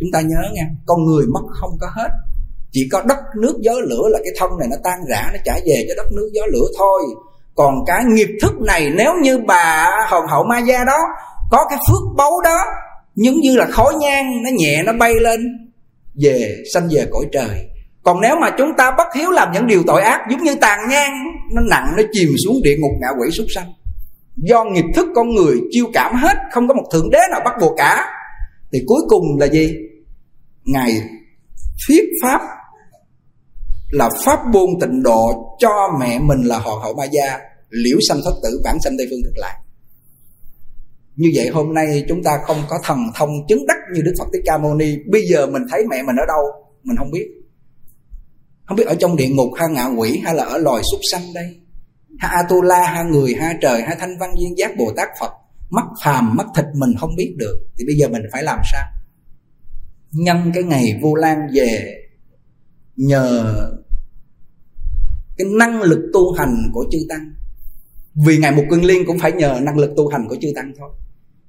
chúng ta nhớ nha con người mất không có hết. Chỉ có đất nước gió lửa là cái thân này nó tan rã, nó trả về cho đất nước gió lửa thôi. Còn cái nghiệp thức này, nếu như bà hồng hậu ma gia đó có cái phước báu đó, giống như là khói nhang, nó nhẹ, nó bay lên, về sanh về cõi trời. Còn nếu mà chúng ta bất hiếu làm những điều tội ác, giống như tàn nhang, nó nặng, nó chìm xuống địa ngục, ngạ quỷ súc sanh. Do nghiệp thức con người chiêu cảm hết, không có một thượng đế nào bắt buộc cả. Thì cuối cùng là gì? Ngài thuyết pháp là pháp môn tịnh độ cho mẹ mình là hoàng hậu ma gia, liễu sanh thất tử bản sanh tây phương cực lạc như vậy hôm nay chúng ta không có thần thông chứng đắc như đức phật thích ca mâu ni. Bây giờ mình thấy mẹ mình ở đâu, mình không biết. Không biết ở trong địa ngục hay ngạ quỷ, hay là ở loài súc sanh đây. Hay atula, ha người, ha trời, ha thanh văn duyên giác bồ tát phật. Mắt phàm, mắt thịt mình không biết được. Thì bây giờ mình phải làm sao? Nhân cái ngày vô lan về, nhờ cái năng lực tu hành của chư tăng. Vì ngài một quân liên cũng phải nhờ năng lực tu hành của chư tăng thôi.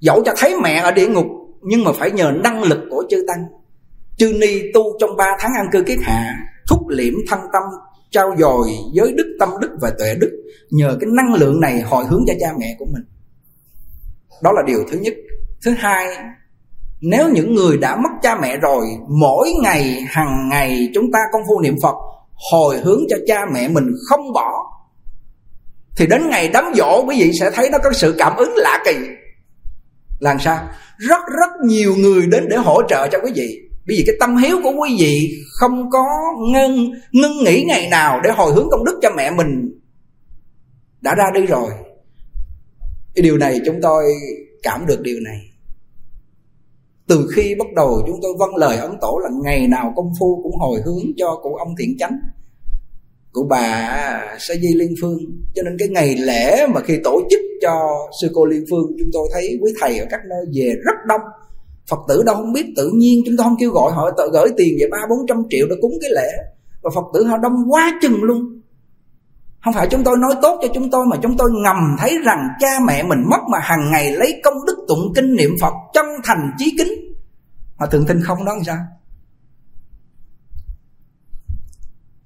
Dẫu cho thấy mẹ ở địa ngục, nhưng mà phải nhờ năng lực của chư tăng. Chư ni tu trong ba tháng ăn cư kiết hạ, thúc liễm thân tâm, trao dồi giới đức, tâm đức và tuệ đức. Nhờ cái năng lượng này hồi hướng cho cha mẹ của mình. Đó là điều thứ nhất. Thứ hai nếu những người đã mất cha mẹ rồi, mỗi ngày, hàng ngày chúng ta công phu niệm phật, hồi hướng cho cha mẹ mình không bỏ, thì đến ngày đám dỗ quý vị sẽ thấy nó có sự cảm ứng lạ kỳ. Làm sao? Rất rất nhiều người đến để hỗ trợ cho quý vị. Bởi vì cái tâm hiếu của quý vị không có ngưng ngưng nghỉ ngày nào để hồi hướng công đức cho mẹ mình đã ra đi rồi. Cái điều này chúng tôi cảm được điều này từ khi bắt đầu chúng tôi vâng lời ấn tổ là ngày nào công phu cũng hồi hướng cho cụ ông thiện chánh của bà sa di liên phương. Cho nên cái ngày lễ mà khi tổ chức cho sư cô liên phương, chúng tôi thấy quý thầy ở các nơi về rất đông. Phật tử đâu không biết, tự nhiên chúng tôi không kêu gọi họ, tự gửi tiền về ba bốn trăm triệu để cúng cái lễ. Và phật tử họ đông quá chừng luôn. Không phải chúng tôi nói tốt cho chúng tôi mà chúng tôi ngầm thấy rằng cha mẹ mình mất mà hàng ngày lấy công đức tụng kinh niệm phật, chân thành chí kính mà tưởng tinh không đó làm sao?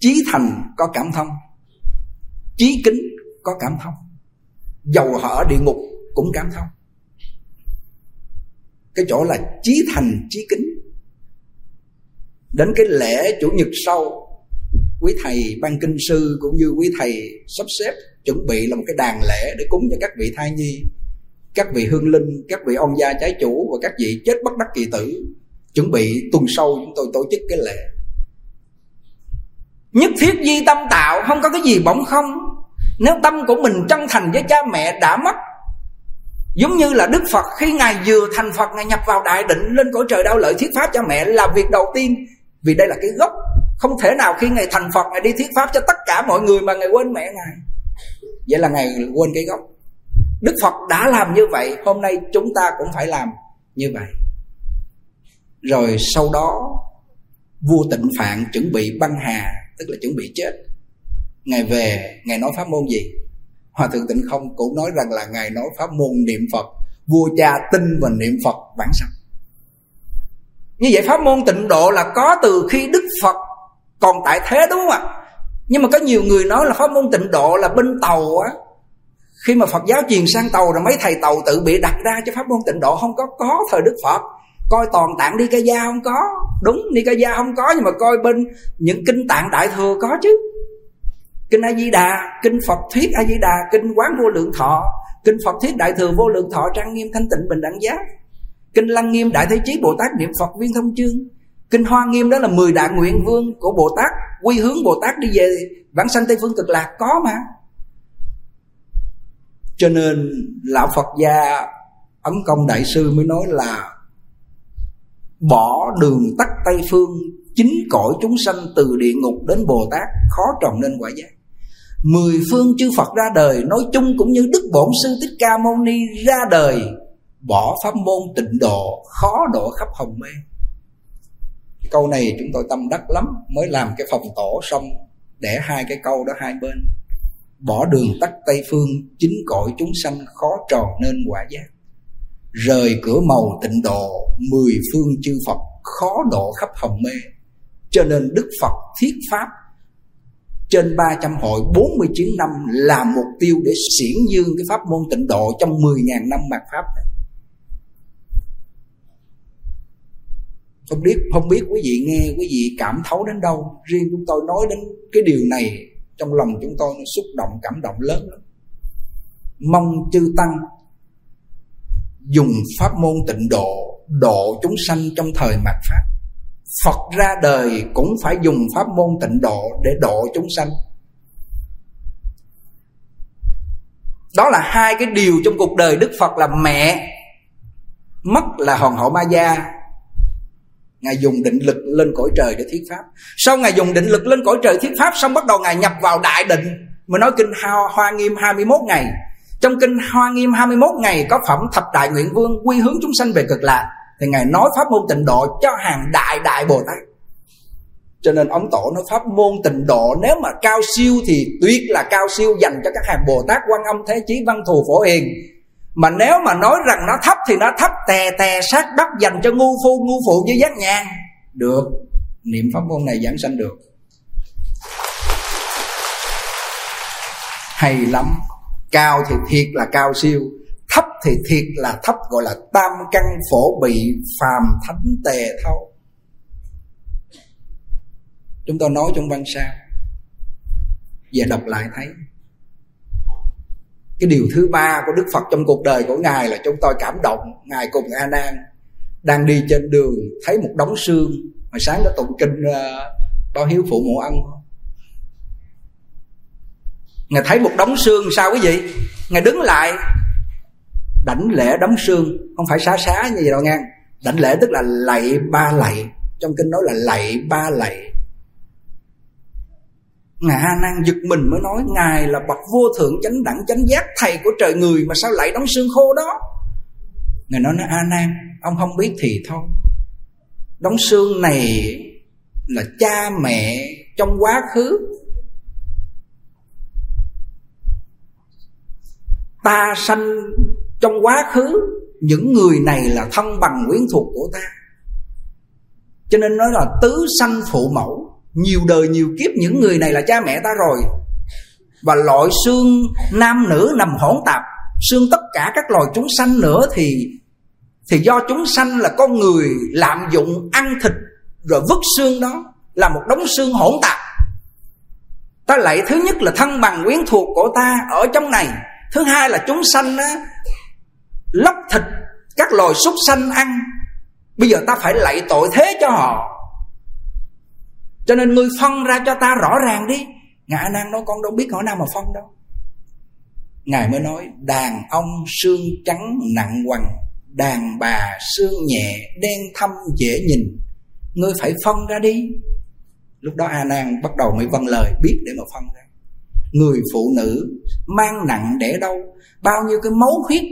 Chí thành có cảm thông chí kính có cảm thông, dầu họ ở địa ngục cũng cảm thông. Cái chỗ là chí thành chí kính. Đến cái lễ chủ nhật sau, quý thầy ban kinh sư cũng như quý thầy sắp xếp chuẩn bị là một cái đàn lễ để cúng cho các vị thai nhi, các vị hương linh, các vị ông gia trái chủ và các vị chết bất đắc kỳ tử chuẩn bị tuần sau chúng tôi tổ chức cái lễ. Nhất thiết di tâm tạo, không có cái gì bỗng không. Nếu tâm của mình chân thành với cha mẹ đã mất, giống như là đức phật khi ngài vừa thành phật, ngài nhập vào đại định lên cõi trời đau lợi thuyết pháp cho mẹ là việc đầu tiên. Vì đây là cái gốc. Không thể nào khi ngài thành phật, ngài đi thuyết pháp cho tất cả mọi người mà ngài quên mẹ ngài. Vậy là ngài quên cái gốc. Đức phật đã làm như vậy, hôm nay chúng ta cũng phải làm như vậy rồi sau đó, vua tịnh phạn chuẩn bị băng hà, tức là chuẩn bị chết. Ngài về, ngài nói pháp môn gì? Hòa thượng tịnh không cũng nói rằng là ngài nói pháp môn niệm phật. Vua cha tin và niệm phật bản sanh như vậy pháp môn tịnh độ là có từ khi đức phật còn tại thế đúng không ạ? Nhưng mà có nhiều người nói là pháp môn tịnh độ là bên tàu á. Khi mà phật giáo truyền sang tàu rồi mấy thầy tàu tự bị đặt ra cho pháp môn tịnh độ, không có có thời đức phật coi toàn tạng đi ca gia không có. Đúng đi ca gia không có, nhưng mà coi bên những kinh tạng đại thừa có chứ. Kinh a di đà, kinh phật thuyết a di đà, kinh quán vô lượng thọ. Kinh phật thuyết đại thừa vô lượng thọ, trang nghiêm thanh tịnh bình đẳng giác. Kinh lăng nghiêm đại thế chí, bồ tát niệm phật viên thông chương. Kinh hoa nghiêm, đó là mười đại nguyện vương của bồ tát, quy hướng bồ tát đi về vãng sanh tây phương cực lạc. Có mà. Cho nên lão phật gia ấn công đại sư mới nói là bỏ đường tắt tây phương, chính cõi chúng sanh từ địa ngục đến bồ tát, khó tròn nên quả giác. Mười phương chư phật ra đời, nói chung cũng như đức bổn sư thích ca mâu ni ra đời. Bỏ pháp môn tịnh độ, khó độ khắp hồng mê. Câu này chúng tôi tâm đắc lắm, mới làm cái phòng tổ xong, để hai cái câu đó hai bên. Bỏ đường tắt tây phương, chính cõi chúng sanh khó tròn nên quả giác rời cửa màu tịnh độ, mười phương chư phật khó độ khắp hồng mê. Cho nên Đức Phật thiết pháp trên 300 hội 49 năm là mục tiêu để xiển dương cái pháp môn tịnh độ trong 10.000 năm mạt pháp này. không biết không biết quý vị nghe, quý vị cảm thấu đến đâu. Riêng chúng tôi nói đến cái điều này, trong lòng chúng tôi nó xúc động, cảm động lớn lắm. Mong chư tăng dùng pháp môn tịnh độ độ chúng sanh trong thời mạt pháp. Phật ra đời cũng phải dùng pháp môn tịnh độ để độ chúng sanh. Đó là hai cái điều trong cuộc đời đức phật là mẹ mất là hoàng hậu ma gia Ngài dùng định lực lên cõi trời để thuyết pháp. Sau Ngài dùng định lực lên cõi trời thuyết pháp Xong bắt đầu Ngài nhập vào đại định. Mà nói kinh Hoa, Hoa Nghiêm 21 ngày. Trong kinh Hoa Nghiêm 21 ngày Có phẩm thập đại nguyện vương Quy hướng chúng sanh về cực lạc, Thì Ngài nói pháp môn tịnh độ cho hàng đại đại Bồ Tát. Cho nên ông tổ nói pháp môn tịnh độ nếu mà cao siêu thì tuyệt là cao siêu dành cho các hàng Bồ Tát quan âm, thế chí, văn thù, phổ hiền. Mà nếu mà nói rằng nó thấp thì nó thấp tè tè sát đất dành cho ngu phu, ngu phụ với giác nhàn được. Niệm pháp môn này giảng sanh được. Hay lắm cao thì thiệt là cao siêu thấp thì thiệt là thấp gọi là tam căn phổ bị phàm thánh tề thâu chúng tôi nói trong văn sao và đọc lại thấy. Cái điều thứ ba của đức phật trong cuộc đời của ngài là chúng tôi cảm động. Ngài cùng a nan đang đi trên đường thấy một đống xương. Hồi sáng đã tụng kinh ờ, uh, bao hiếu phụ mộ ăn ngài thấy một đống xương sao quý vị? Ngài đứng lại. Đảnh lễ đống xương. Không phải xá xá như vậy đâu nghe. Đảnh lễ tức là lạy ba lạy. Trong kinh nói là lạy ba lạy. Ngài A Nan giật mình mới nói, Ngài là bậc vô thượng chánh đẳng, chánh giác, Thầy của trời người mà sao lại đóng xương khô đó? Ngài nói A Nan, Ông không biết thì thôi. Đóng xương này Là cha mẹ trong quá khứ Ta sanh trong quá khứ, Những người này là thân bằng quyến thuộc của ta. Cho nên nói là tứ sanh phụ mẫu, nhiều đời nhiều kiếp những người này là cha mẹ ta rồi. Và loại xương nam nữ nằm hỗn tạp, xương tất cả các loài chúng sanh nữa thì thì do chúng sanh là con người lạm dụng ăn thịt rồi vứt xương đó là một đống xương hỗn tạp. Ta lại thứ nhất là thân bằng quyến thuộc của ta ở trong này thứ hai là chúng sanh á, lóc thịt các loài súc sanh ăn bây giờ ta phải lạy tội thế cho họ. Cho nên ngươi phân ra cho ta rõ ràng đi. Ngã năng nan nói con đâu biết hỏi nào mà phân đâu. Ngài mới nói đàn ông xương trắng nặng quằn đàn bà xương nhẹ đen thâm dễ nhìn. Ngươi phải phân ra đi. Lúc đó a nan bắt đầu mới vâng lời biết để mà phân ra người phụ nữ mang nặng để đâu bao nhiêu cái máu huyết,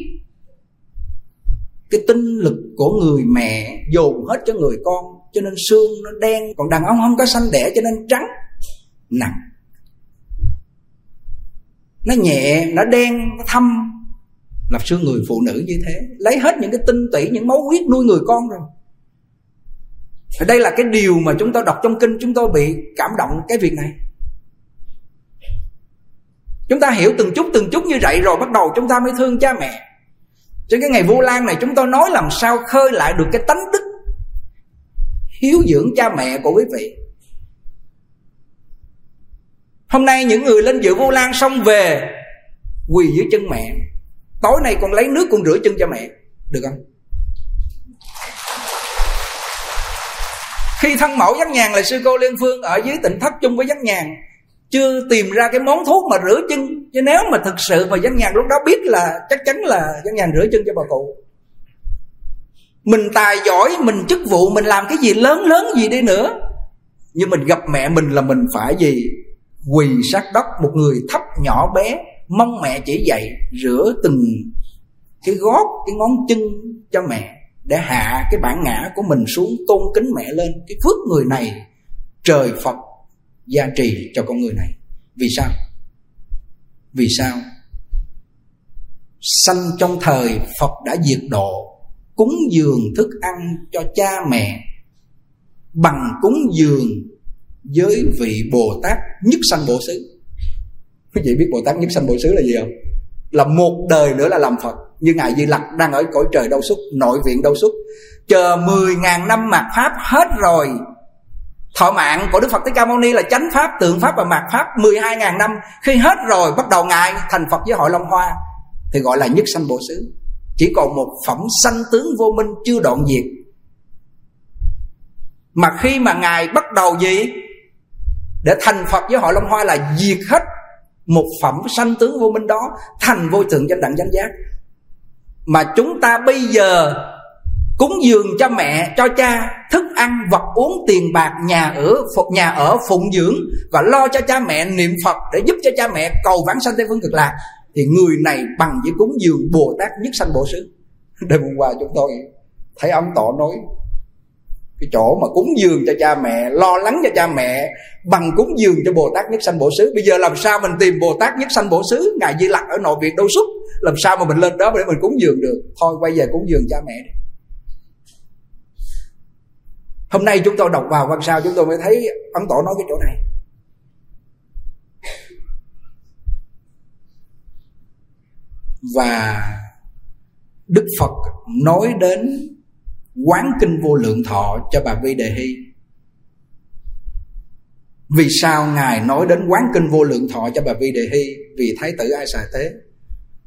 cái tinh lực của người mẹ dồn hết cho người con, cho nên xương nó đen, còn đàn ông không có xanh đẻ cho nên trắng, nặng. Nó nhẹ, nó đen, nó thâm. Là xương người phụ nữ như thế, lấy hết những cái tinh tủy, những máu huyết nuôi người con rồi. Ở đây là cái điều mà chúng tôi đọc trong kinh, chúng tôi bị cảm động cái việc này chúng ta hiểu từng chút từng chút như vậy rồi bắt đầu chúng ta mới thương cha mẹ. Trên cái ngày vu lan này chúng tôi nói làm sao khơi lại được cái tánh đức hiếu dưỡng cha mẹ của quý vị. Hôm nay những người lên dự vô lan xong về, quỳ dưới chân mẹ. Tối nay con lấy nước con rửa chân cho mẹ. Được không? Khi thân mẫu giác nhàn là sư cô liên phương ở dưới tỉnh thất chung với giác nhàn chưa tìm ra cái món thuốc mà rửa chân. Chứ nếu mà thực sự mà dân nhàn lúc đó biết là chắc chắn là dân nhàn rửa chân cho bà cụ. Mình tài giỏi, mình chức vụ, mình làm cái gì lớn lớn gì đi nữa. Nhưng mình gặp mẹ mình là mình phải gì? Quỳ sát đất một người thấp nhỏ bé, mong mẹ chỉ dạy rửa từng cái gót, cái ngón chân cho mẹ để hạ cái bản ngã của mình xuống, tôn kính mẹ lên. Cái phước người này trời phật gia trì cho con người này. Vì sao? Vì sao? Sanh trong thời phật đã diệt độ, cúng dường thức ăn cho cha mẹ, bằng cúng dường với vị bồ tát nhất sanh bổ xứ. Quý vị biết bồ tát nhất sanh bổ xứ là gì không? Là một đời nữa là làm phật. Như ngài di lặc đang ở cõi trời đau xúc, nội viện đau xúc. Chờ 10.000 năm mạt pháp hết rồi thọ mạng của đức phật thích ca mâu ni là chánh pháp, tượng pháp và mạt pháp 12.000 năm. Khi hết rồi, bắt đầu ngài thành phật với hội long hoa, thì gọi là nhất sanh bổ xứ. Chỉ còn một phẩm sanh tướng vô minh chưa đoạn diệt. Mà khi mà ngài bắt đầu gì? Để thành phật với hội long hoa là diệt hết một phẩm sanh tướng vô minh đó, thành vô thượng danh đẳng danh giác. Mà chúng ta bây giờ cúng dường cho mẹ, cho cha, thức ăn, vật uống, tiền bạc, nhà ở, phục, nhà ở, phụng dưỡng và lo cho cha mẹ, niệm phật để giúp cho cha mẹ cầu vãng sanh tây phương cực lạc. Thì người này bằng với cúng dường bồ tát nhất sanh bộ xứ. Đêm hôm qua chúng tôi thấy ông tọ nói, cái chỗ mà cúng dường cho cha mẹ, lo lắng cho cha mẹ bằng cúng dường cho bồ tát nhất sanh bổ xứ. Bây giờ làm sao mình tìm bồ tát nhất sanh bổ xứ? Ngài di lặc ở nội viện đâu xuất làm sao mà mình lên đó để mình cúng dường được? Thôi, quay về cúng dường cha mẹ đi hôm nay chúng tôi đọc vào văn sao, chúng tôi mới thấy ấn tổ nói cái chỗ này. Và đức phật nói đến quán kinh vô lượng thọ cho bà vi đề hy. Vì sao ngài nói đến quán kinh vô lượng thọ cho bà vi đề hy? Vì thái tử ai xài thế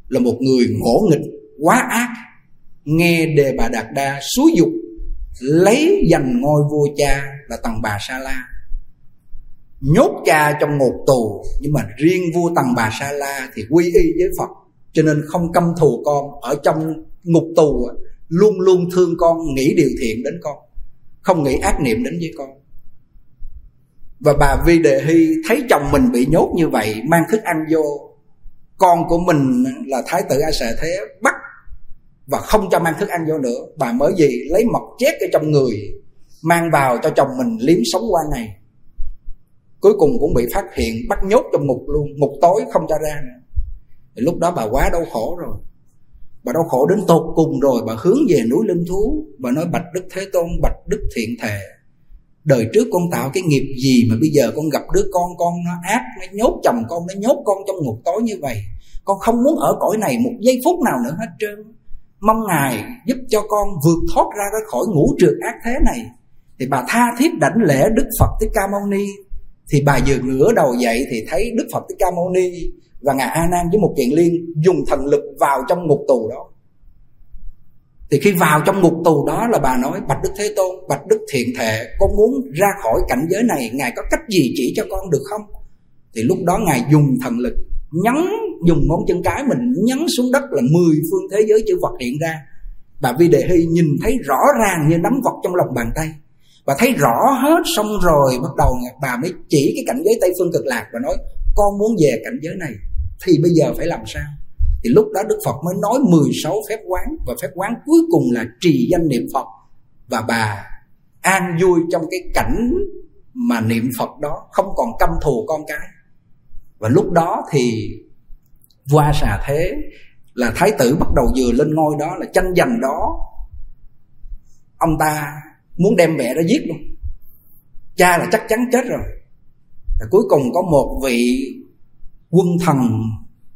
là một người ngỗ nghịch, quá ác, nghe đề bà đạt đa xúi dục lấy giành ngôi vua cha là tầng bà sa la nhốt cha trong ngục tù, nhưng mà riêng vua tầng bà sa la thì quy y với phật, cho nên không căm thù con ở trong ngục tù luôn luôn thương con, nghĩ điều thiện đến con, không nghĩ ác niệm đến với con. Và bà vi đề hy thấy chồng mình bị nhốt như vậy, mang thức ăn vô. Con của mình là thái tử a sợ thế, bắt và không cho mang thức ăn vô nữa. Bà mới gì lấy mật chét ở trong người, mang vào cho chồng mình liếm sống qua ngày. Cuối cùng cũng bị phát hiện bắt nhốt trong ngục luôn, ngục tối không cho ra nữa. Lúc đó bà quá đau khổ rồi. Bà đau khổ đến tột cùng rồi, bà hướng về núi linh thú. Bà nói, bạch đức thế tôn, bạch đức thiện thề đời trước con tạo cái nghiệp gì mà bây giờ con gặp đứa con con nó ác, nó nhốt chồng con, nó nhốt con trong ngục tối như vậy? Con không muốn ở cõi này một giây phút nào nữa hết trơn mong ngài giúp cho con vượt thoát ra cái khỏi ngũ trượt ác thế này. Thì bà tha thiết đảnh lễ đức phật thích ca mâu ni. Thì bà vừa ngửa đầu dậy thì thấy đức phật thích ca mâu ni và ngài a nan với một kiện liên dùng thần lực vào trong ngục tù đó. Thì khi vào trong ngục tù đó là bà nói, bạch đức thế tôn, bạch đức thiện thệ, con muốn ra khỏi cảnh giới này, ngài có cách gì chỉ cho con được không? Thì lúc đó ngài dùng thần lực nhấn dùng ngón chân cái mình nhấn xuống đất là mười phương thế giới chữ Phật hiện ra. Bà Vi Đề Hy nhìn thấy rõ ràng như nắm vật trong lòng bàn tay. Và thấy rõ hết xong rồi, bắt đầu bà mới chỉ cái cảnh giới Tây Phương Cực Lạc và nói, con muốn về cảnh giới này, thì bây giờ phải làm sao? Thì lúc đó Đức Phật mới nói 16 phép quán, và phép quán cuối cùng là trì danh niệm Phật. Và bà an vui trong cái cảnh mà niệm Phật đó, không còn căm thù con cái. Và lúc đó thì qua xà thế là thái tử bắt đầu vừa lên ngôi đó là tranh giành đó. Ông ta muốn đem mẹ ra giết luôn. Cha là chắc chắn chết rồi. Và cuối cùng có một vị quân thần,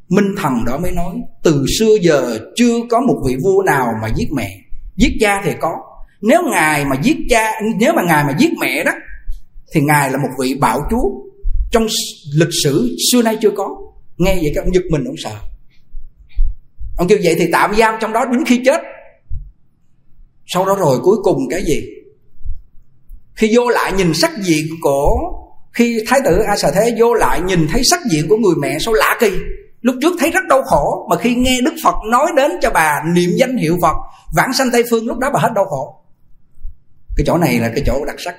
minh thần đó mới nói, từ xưa giờ chưa có một vị vua nào mà giết mẹ. Giết cha thì có. Nếu ngài mà giết cha, nếu mà ngài mà giết mẹ đó, thì ngài là một vị bạo chúa trong lịch sử xưa nay chưa có nghe vậy các ông giật mình, ông sợ. Ông kêu, vậy thì tạm giam trong đó đến khi chết. Sau đó rồi cuối cùng cái gì? Khi vô lại nhìn sắc diện của, khi thái tử a sở thế vô lại nhìn thấy sắc diện của người mẹ sao lạ kỳ. Lúc trước thấy rất đau khổ, mà khi nghe đức phật nói đến cho bà niệm danh hiệu phật, vãng sanh tây phương, lúc đó bà hết đau khổ. Cái chỗ này là cái chỗ đặc sắc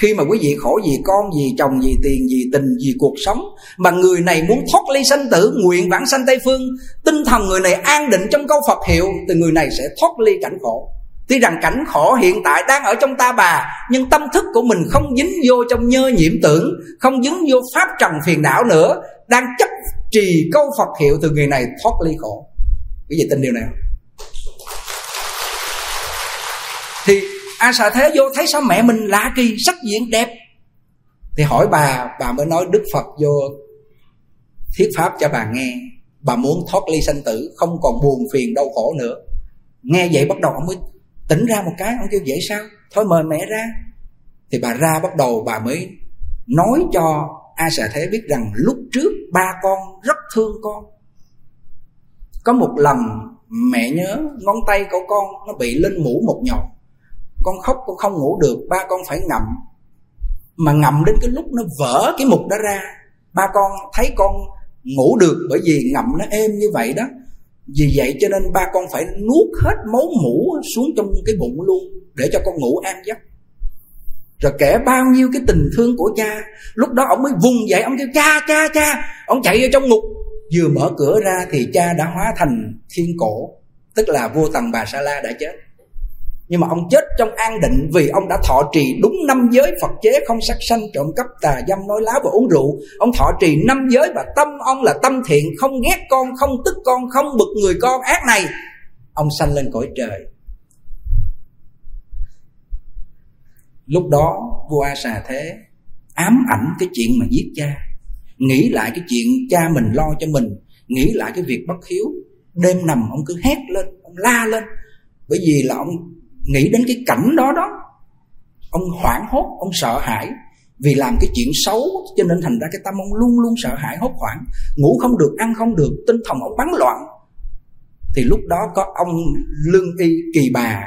khi mà quý vị khổ vì con gì chồng, vì tiền, vì tình, vì cuộc sống, mà người này muốn thoát ly sanh tử, nguyện vãng sanh tây phương, tinh thần người này an định trong câu phật hiệu, thì người này sẽ thoát ly cảnh khổ Tuy rằng cảnh khổ hiện tại đang ở trong ta bà, Nhưng tâm thức của mình không dính vô trong nhơ nhiễm tưởng, Không dính vô pháp trần phiền não nữa, Đang chấp trì câu Phật hiệu từ người này thoát ly khổ Quý vị tin điều này không? Thì a xà thế vô, thấy sao mẹ mình lạ kỳ, sắc diện đẹp. Thì hỏi bà bà mới nói đức phật vô thuyết pháp cho bà nghe. Bà muốn thoát ly sanh tử, không còn buồn phiền đau khổ nữa. Nghe vậy bắt đầu ông mới tỉnh ra một cái, ông kêu, vậy sao? Thôi mời mẹ ra. Thì bà ra bắt đầu bà mới nói cho a xà thế biết rằng lúc trước ba con rất thương con. Có một lần mẹ nhớ ngón tay của con nó bị lên mũ một nhọt con khóc con không ngủ được, ba con phải ngậm. Mà ngậm đến cái lúc nó vỡ cái mục đó ra, ba con thấy con ngủ được bởi vì ngậm nó êm như vậy đó. Vì vậy cho nên ba con phải nuốt hết máu mũ xuống trong cái bụng luôn, để cho con ngủ an giấc. Rồi kể bao nhiêu cái tình thương của cha, lúc đó ông mới vùng dậy, ông kêu, cha cha cha! Ông chạy vô trong ngục. Vừa mở cửa ra thì cha đã hóa thành thiên cổ, tức là vua tần bà sa la đã chết nhưng mà ông chết trong an định vì ông đã thọ trì đúng năm giới Phật chế không sát sanh, trộm cắp, tà dâm, nói láo và uống rượu. Ông thọ trì năm giới và tâm ông là tâm thiện, không ghét con, không tức con, không bực người con. Ác này, ông sanh lên cõi trời. Lúc đó, vua a xà thế ám ảnh cái chuyện mà giết cha, nghĩ lại cái chuyện cha mình lo cho mình, nghĩ lại cái việc bất hiếu. Đêm nằm ông cứ hét lên, ông la lên, bởi vì là ông nghĩ đến cái cảnh đó đó, ông hoảng hốt, ông sợ hãi vì làm cái chuyện xấu, cho nên thành ra cái tâm ông luôn luôn sợ hãi, hốt hoảng. Ngủ không được, ăn không được, tinh thần ông bắn loạn. Thì lúc đó có ông lương y kỳ bà,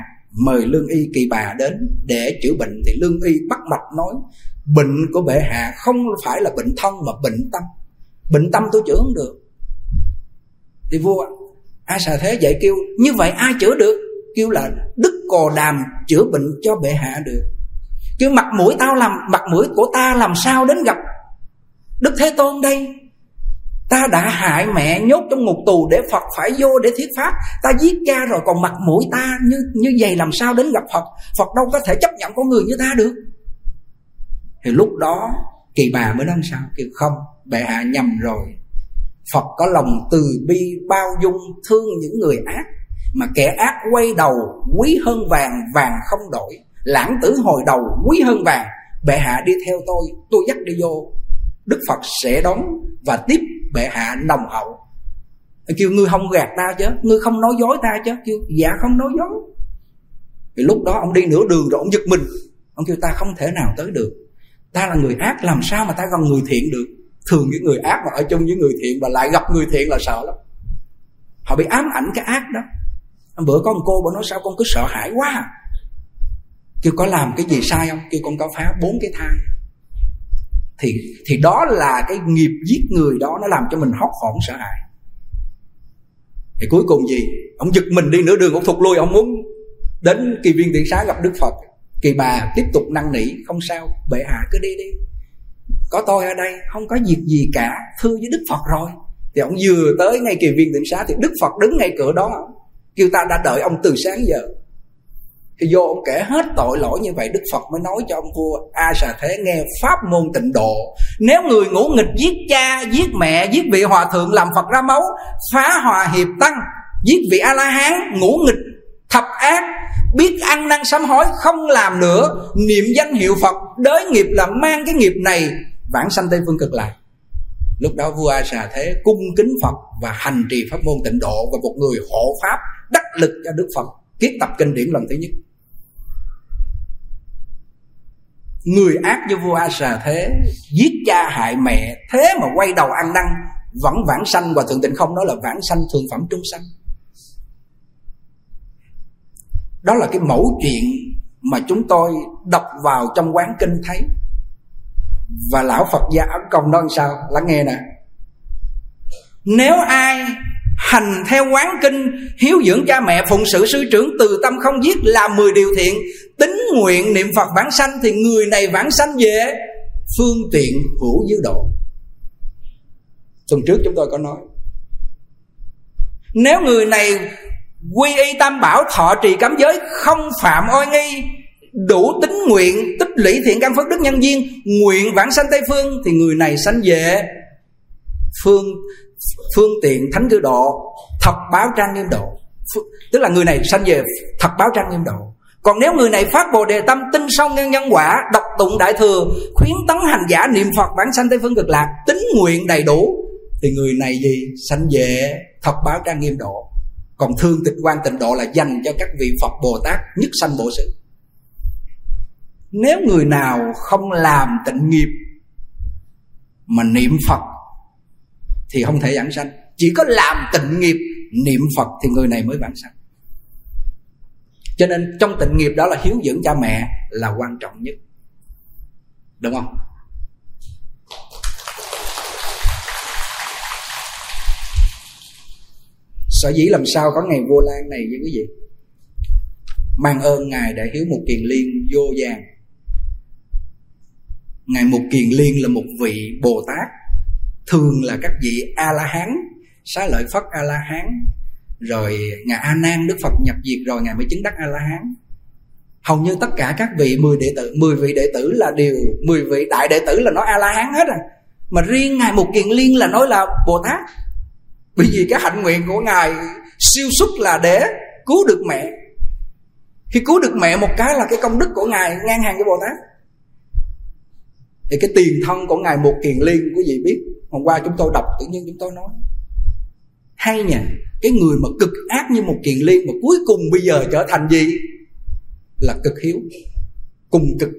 mời lương y kỳ bà đến để chữa bệnh. Thì lương y bắt mạch nói, bệnh của bệ hạ không phải là bệnh thân mà bệnh tâm. Bệnh tâm tôi chữa không được. Thì vua a xà thế vậy kêu, như vậy ai chữa được? Kêu là đức cò đàm chữa bệnh cho bệ hạ được. Chứ mặt mũi tao làm, mặt mũi của ta làm sao đến gặp đức thế tôn đây? Ta đã hại mẹ nhốt trong ngục tù để phật phải vô để thuyết pháp. Ta giết cha rồi, còn mặt mũi ta như như vậy làm sao đến gặp phật? Phật đâu có thể chấp nhận con người như ta được. Thì lúc đó, kỳ bà mới nói sao? Kêu, không, bệ hạ nhầm rồi. Phật có lòng từ bi, bao dung, thương những người ác mà kẻ ác quay đầu, quý hơn vàng vàng không đổi. Lãng tử hồi đầu, quý hơn vàng. Bệ hạ đi theo tôi tôi dắt đi vô. Đức phật sẽ đón và tiếp bệ hạ nồng hậu. Kêu, ngươi không gạt ta chứ? Ngươi không nói dối ta chứ? Kêu dạ không nói dối. Thì lúc đó ông đi nửa đường rồi ông giật mình. Ông kêu, ta không thể nào tới được. Ta là người ác, làm sao mà ta gần người thiện được? Thường những người ác mà ở chung với người thiện và lại gặp người thiện là sợ lắm. Họ bị ám ảnh cái ác đó bữa có một cô bà nói, sao con cứ sợ hãi quá à? kêu, có làm cái gì sai không? Kêu, con có phá bốn cái thai thì thì đó là cái nghiệp giết người đó, nó làm cho mình hóc hoảng, sợ hãi. Thì cuối cùng gì? Ông giật mình đi nửa đường, ông thụt lui ông muốn đến kỳ viên tiện xá gặp đức phật. Kỳ bà tiếp tục năn nỉ, không sao, bệ hạ cứ đi đi. Có tôi ở đây, không có việc gì cả thưa với đức phật rồi. Thì ông vừa tới ngay kỳ viên tiện xá thì đức phật đứng ngay cửa đó kêu ta đã đợi ông từ sáng giờ. Thì vô ông kể hết tội lỗi như vậy Đức Phật mới nói cho ông vua A Xà Thế nghe pháp môn tịnh độ. Nếu người ngủ nghịch giết cha, giết mẹ, giết vị hòa thượng làm Phật ra máu Phá hòa hiệp tăng, giết vị A-la-hán, ngủ nghịch, thập ác Biết ăn năn sám hối không làm nữa Niệm danh hiệu Phật Đới nghiệp là mang cái nghiệp này Vãng sanh Tây Phương cực lạc. Lúc đó vua A Xà Thế cung kính Phật Và hành trì pháp môn tịnh độ Và một người hộ pháp đắc lực cho Đức Phật Kiết tập kinh điển lần thứ nhất. Người ác như vua A Xà Thế, Giết cha hại mẹ, Thế mà quay đầu ăn năn, Vẫn vãng sanh và thượng tịnh không đó là vãng sanh thường phẩm trung sanh. Đó là cái mẫu chuyện Mà chúng tôi đọc vào trong quán kinh thấy. Và lão Phật gia ấn công nói sao? Lắng nghe nè. Nếu ai hành theo quán kinh, hiếu dưỡng cha mẹ, phụng sự sư trưởng, từ tâm không giết làm 10 điều thiện. Tính nguyện niệm phật vãng sanh thì người này vãng sanh về phương tiện hữu dư độ. Tuần trước chúng tôi có nói, nếu người này quy y tam bảo, thọ trì cấm giới, không phạm oai nghi, đủ tính nguyện tích lũy thiện căn phước đức nhân duyên, nguyện vãng sanh tây phương, thì người này sanh về phương phương tiện thánh cư độ, thật báo trang nghiêm độ. Tức là người này sanh về thật báo trang nghiêm độ. Còn nếu người này phát bồ đề tâm, tin sâu nhân nhân quả, đọc tụng đại thừa, khuyến tấn hành giả niệm phật bản sanh tây phương cực lạc tín nguyện đầy đủ, thì người này gì? Sanh về thập báo trang nghiêm độ. Còn thương tịch quan tịnh độ là dành cho các vị phật bồ tát nhất sanh bộ sự nếu người nào không làm tịnh nghiệp mà niệm phật thì không thể vãng sanh. Chỉ có làm tịnh nghiệp, niệm phật thì người này mới vãng sanh. Cho nên trong tịnh nghiệp đó là hiếu dưỡng cha mẹ là quan trọng nhất. Đúng không? Sở dĩ làm sao có ngày vô lan này với quý vị? Mang ơn ngài đại hiếu một kiền liên vô vàng. Ngài một kiền liên là một vị bồ tát thường là các vị a la hán xá lợi phất a la hán rồi ngài a nan đức phật nhập diệt rồi, ngài mới chứng đắc a la hán hầu như tất cả các vị 10 đệ tử 10 vị đệ tử là đều 10 vị đại đệ tử là nói a la hán hết à. Mà riêng ngài một kiền liên là nói là bồ tát. Bởi vì cái hạnh nguyện của ngài siêu xuất là để cứu được mẹ. Khi cứu được mẹ một cái là cái công đức của ngài ngang hàng với bồ tát. Thì cái tiền thân của ngài một kiền liên, quý vị biết hôm qua chúng tôi đọc tự nhiên chúng tôi nói. Hay nhỉ cái người mà cực ác như một kiền liên mà cuối cùng bây giờ trở thành gì? Là cực hiếu. Cùng cực,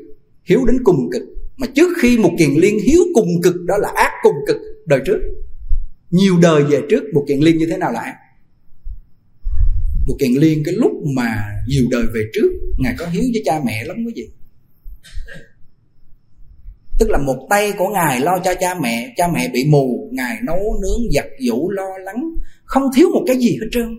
hiếu đến cùng cực. Mà trước khi một kiền liên hiếu cùng cực, đó là ác cùng cực đời trước. Nhiều đời về trước, một kiền liên như thế nào là ác một kiền liên cái lúc mà nhiều đời về trước, ngài có hiếu với cha mẹ lắm quý vị tức là một tay của ngài lo cho cha mẹ cha mẹ bị mù ngài nấu nướng giặt giũ lo lắng không thiếu một cái gì hết trơn.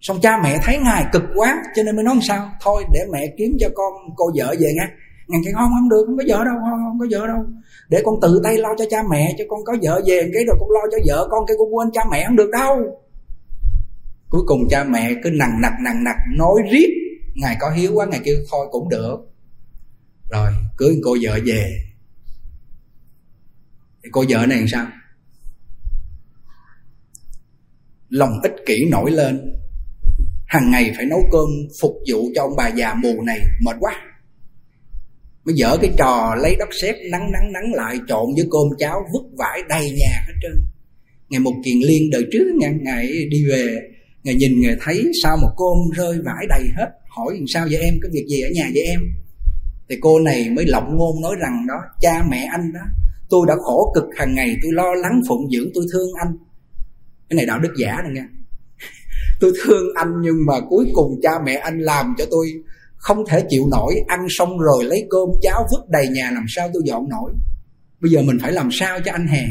Xong cha mẹ thấy ngài cực quá cho nên mới nói sao? Thôi để mẹ kiếm cho con cô vợ về nha ngài kêu không không được không có vợ đâu không, không có vợ đâu. Để con tự tay lo cho cha mẹ cho con có vợ về cái rồi con lo cho vợ con cái con quên cha mẹ không được đâu. Cuối cùng cha mẹ cứ nằng nặc nằng nặc nói riết. Ngài có hiếu quá ngài kêu thôi cũng được rồi cưới cô vợ về. Thì cô vợ này làm sao? Lòng ích kỷ nổi lên. Hàng ngày phải nấu cơm phục vụ cho ông bà già mù này mệt quá. Mới dở cái trò lấy đất sét nắng nắng nắng lại trộn với cơm cháo vứt vải đầy nhà hết trơn. Ngày một kiền liên đời trước ngày, ngày đi về ngày nhìn ngày thấy sao một cơm rơi vải đầy hết. Hỏi làm sao vậy em? Có việc gì ở nhà vậy em? Thì cô này mới lộng ngôn nói rằng đó, cha mẹ anh đó, tôi đã khổ cực hàng ngày, tôi lo lắng phụng dưỡng, tôi thương anh. Cái này đạo đức giả này nghe. Tôi thương anh nhưng mà cuối cùng cha mẹ anh làm cho tôi không thể chịu nổi. Ăn xong rồi lấy cơm, cháo vứt đầy nhà, làm sao tôi dọn nổi? Bây giờ mình phải làm sao cho anh hè?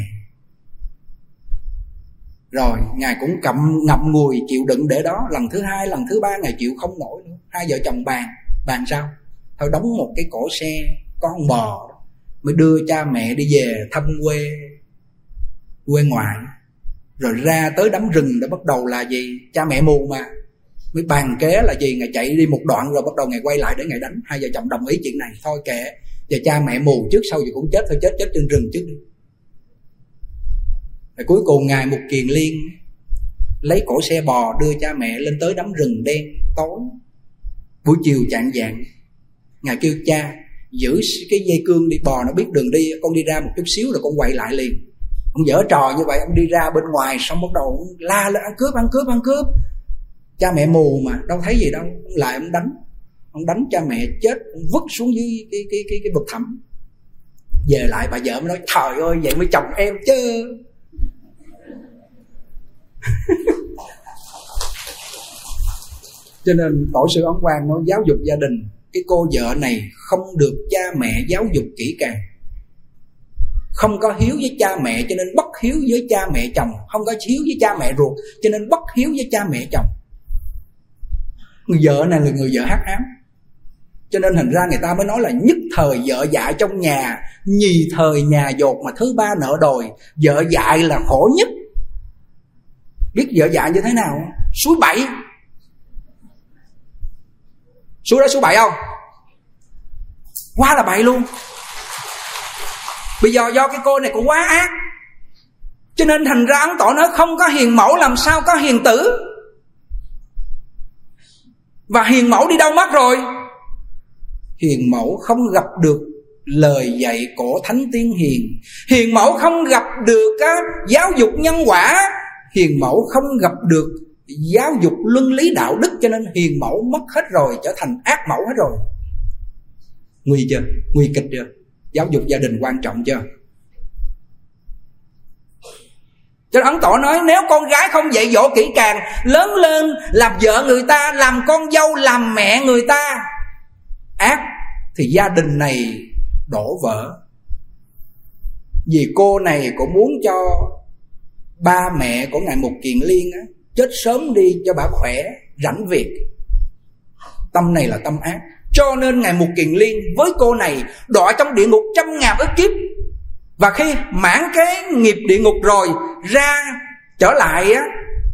Rồi, ngài cũng cầm ngậm ngùi, chịu đựng để đó. Lần thứ hai, lần thứ ba, ngài chịu không nổi nữa. Hai vợ chồng bàn. Bàn sao? Thôi đóng một cái cổ xe, con bò, mới đưa cha mẹ đi về thăm quê quê ngoại. Rồi ra tới đám rừng đã bắt đầu là gì? Cha mẹ mù mà. Mới bàn kế là gì? Ngày chạy đi một đoạn rồi bắt đầu ngày quay lại để ngày đánh. Hai vợ chồng đồng ý chuyện này, thôi kệ. Giờ cha mẹ mù trước, sau gì cũng chết thôi, chết chết trên rừng trước đi rồi cuối cùng ngài một kiền liên, lấy cổ xe bò đưa cha mẹ lên tới đám rừng đen tối. Buổi chiều chạng dạng ngài kêu, cha, giữ cái dây cương đi, bò nó biết đường đi, con đi ra một chút xíu rồi con quay lại liền. Ông dở trò như vậy, ông đi ra bên ngoài, xong bắt đầu la lên, ăn cướp ăn cướp ăn cướp. Cha mẹ mù mà, đâu thấy gì đâu, ông lại ông đánh. Ông đánh cha mẹ chết, ông vứt xuống dưới cái cái cái cái vực thẳm. Về lại bà vợ mới nói, trời ơi, vậy mới chồng em chứ. Cho nên tổ sư ấn quang nói, giáo dục gia đình cái cô vợ này không được cha mẹ giáo dục kỹ càng. Không có hiếu với cha mẹ cho nên bất hiếu với cha mẹ chồng. Không có hiếu với cha mẹ ruột cho nên bất hiếu với cha mẹ chồng. Người vợ này là người vợ hát ám. Cho nên thành ra người ta mới nói là nhất thời vợ dại trong nhà, nhì thời nhà dột mà thứ ba nợ đòi vợ dại là khổ nhất. Biết vợ dại như thế nào? Suối bảy số đó số bảy không? Quá là bậy luôn. Bây giờ do cái cô này cũng quá ác. Cho nên thành ra ấn tổ nói không có hiền mẫu làm sao có hiền tử. Và hiền mẫu đi đâu mất rồi? Hiền mẫu không gặp được lời dạy của thánh tiên hiền. Hiền mẫu không gặp được á, giáo dục nhân quả. Hiền mẫu không gặp được giáo dục luân lý đạo đức cho nên hiền mẫu mất hết rồi trở thành ác mẫu hết rồi. Nguy chưa? Nguy kịch chưa? Giáo dục gia đình quan trọng chưa? Cho ấn tổ nói nếu con gái không dạy dỗ kỹ càng lớn lên làm vợ người ta làm con dâu làm mẹ người ta ác thì gia đình này đổ vỡ. Vì cô này cũng muốn cho ba mẹ của ngài mục kiền liên á, chết sớm đi cho bà khỏe, rảnh việc. Tâm này là tâm ác. Cho nên ngài mục kiền liên với cô này đọa trong địa ngục trăm ngàn ức kiếp. Và khi mãn cái nghiệp địa ngục rồi, ra trở lại á,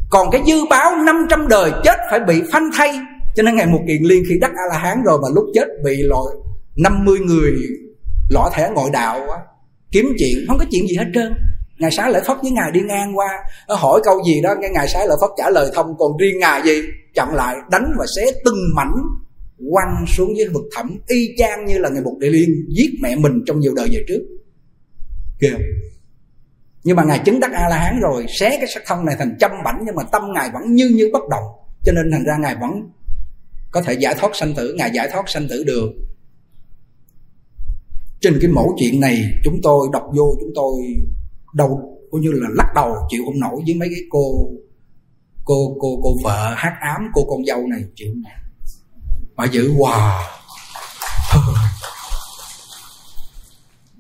còn cái dư báo 500 đời chết phải bị phanh thay. Cho nên ngày một kiền liên khi đắc a la hán rồi mà lúc chết bị loại 50 người lọ thẻ ngội đạo á, kiếm chuyện, không có chuyện gì hết trơn ngài xá lợi phất với ngài đi ngang qua hỏi câu gì đó nghe ngài xá lợi phất trả lời thông còn riêng ngài gì? Chặn lại, đánh và xé từng mảnh quăng xuống dưới vực thẳm, y chang như là ngày một địa liên giết mẹ mình trong nhiều đời về trước. Kìa. Nhưng mà ngài chứng đắc a la hán rồi, xé cái sắc thân này thành trăm mảnh, nhưng mà tâm ngài vẫn như như bất động. Cho nên thành ra ngài vẫn có thể giải thoát sanh tử, ngài giải thoát sanh tử được. Trên cái mẫu chuyện này, chúng tôi đọc vô, chúng tôi đầu coi như là lắc đầu, chịu không nổi với mấy cái cô cô cô cô vợ hát ám cô con dâu này, chịu mà giữ hòa. Wow.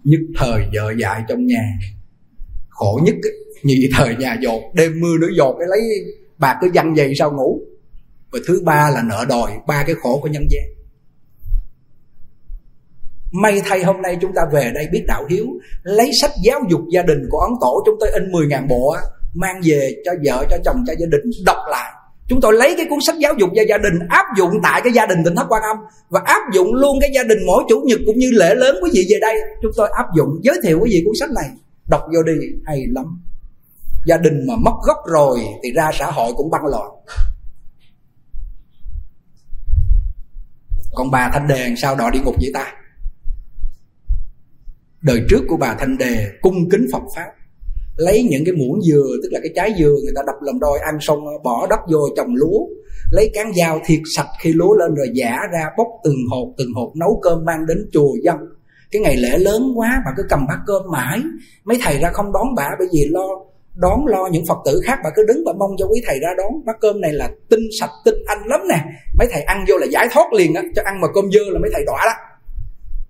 nhất thời vợ dại trong nhà. Khổ nhất nhị thời nhà dột. Đêm mưa nữa dột cái lấy bạc cứ văng dày sao ngủ. Và thứ ba là nợ đòi, ba cái khổ của nhân gian may thay hôm nay chúng ta về đây biết đạo hiếu, lấy sách giáo dục gia đình của ấn tổ chúng tôi in 10.000 bộ mang về cho vợ, cho chồng, cho gia đình đọc lại. Chúng tôi lấy cái cuốn sách giáo dục cho gia đình, áp dụng tại cái gia đình tỉnh thất quan âm và áp dụng luôn cái gia đình mỗi chủ nhật cũng như lễ lớn quý vị về đây. Chúng tôi áp dụng, giới thiệu quý vị cuốn sách này. Đọc vô đi, hay lắm. Gia đình mà mất gốc rồi thì ra xã hội cũng băng loạn. Còn bà thanh đề sao đòi địa ngục vậy ta? Đời trước của bà thanh đề cung kính phật pháp. Lấy những cái muỗng dừa, tức là cái trái dừa người ta đập làm đôi ăn xong bỏ đất vô trồng lúa. Lấy cán dao thiệt sạch khi lúa lên rồi giả ra, bốc từng hột từng hột nấu cơm mang đến chùa dân. Cái ngày lễ lớn quá bà cứ cầm bát cơm mãi. Mấy thầy ra không đón bà bởi vì lo, đón lo những phật tử khác. Bà cứ đứng bà mong cho quý thầy ra đón. Bát cơm này là tinh sạch, tinh anh lắm nè. Mấy thầy ăn vô là giải thoát liền á, cho ăn mà cơm dơ là mấy thầy đọa đó.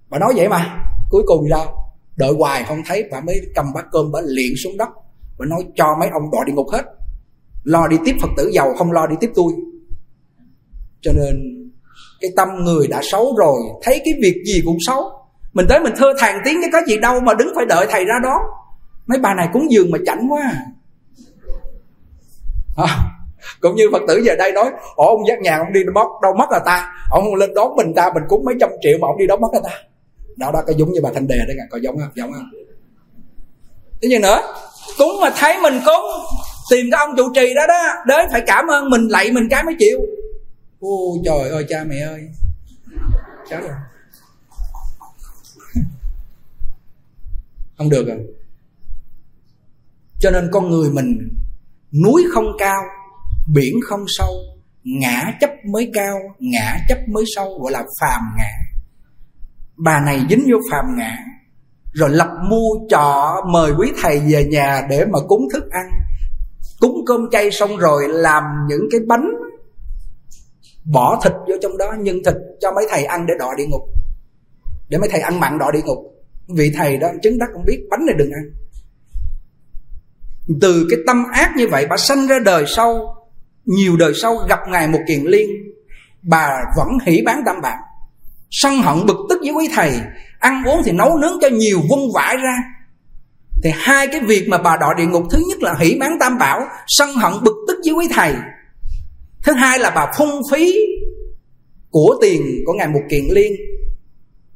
Bà nói vậy mà, cuối cùng sao đợi hoài không thấy bà mới cầm bát cơm bà liền xuống đất bà nói cho mấy ông đọa địa ngục hết. Lo đi tiếp phật tử giàu không lo đi tiếp tôi. Cho nên cái tâm người đã xấu rồi thấy cái việc gì cũng xấu. Mình tới mình thưa thàn tiếng cái có gì đâu mà đứng phải đợi thầy ra đó. Mấy bà này cúng dường mà chảnh quá à. à, cũng như phật tử về đây nói ồ ông giác nhà ông đi mất đâu mất là ta. Ông lên đón mình ta mình cúng mấy trăm triệu mà ông đi đâu mất là ta đó đó, có giống như bà thanh đề đấy có giống không? Giống không? Thế gì nữa? Cúng mà thấy mình cúng, tìm cái ông trụ trì đó đó, đến phải cảm ơn mình, lạy mình cái mới chịu. Ô trời ơi, cha mẹ ơi. Chết rồi. Không được rồi. Cho nên con người mình, núi không cao, biển không sâu, ngã chấp mới cao, ngã chấp mới sâu, gọi là phàm ngã bà này dính vô phàm ngã rồi lập mua trọ mời quý thầy về nhà để mà cúng thức ăn. Cúng cơm chay xong rồi làm những cái bánh, bỏ thịt vô trong đó nhân thịt cho mấy thầy ăn để đọa địa ngục. Để mấy thầy ăn mặn đọa địa ngục. Vị thầy đó chứng đắc không biết, bánh này đừng ăn. Từ cái tâm ác như vậy, bà sanh ra đời sau, nhiều đời sau gặp ngài một kiền liên, bà vẫn hỉ bán tam bạc sân hận bực tức với quý thầy, ăn uống thì nấu nướng cho nhiều vung vãi ra. Thì hai cái việc mà bà đọa địa ngục, thứ nhất là hỷ bán tam bảo, sân hận bực tức với quý thầy. Thứ hai là bà phung phí của tiền của ngài một kiện liên.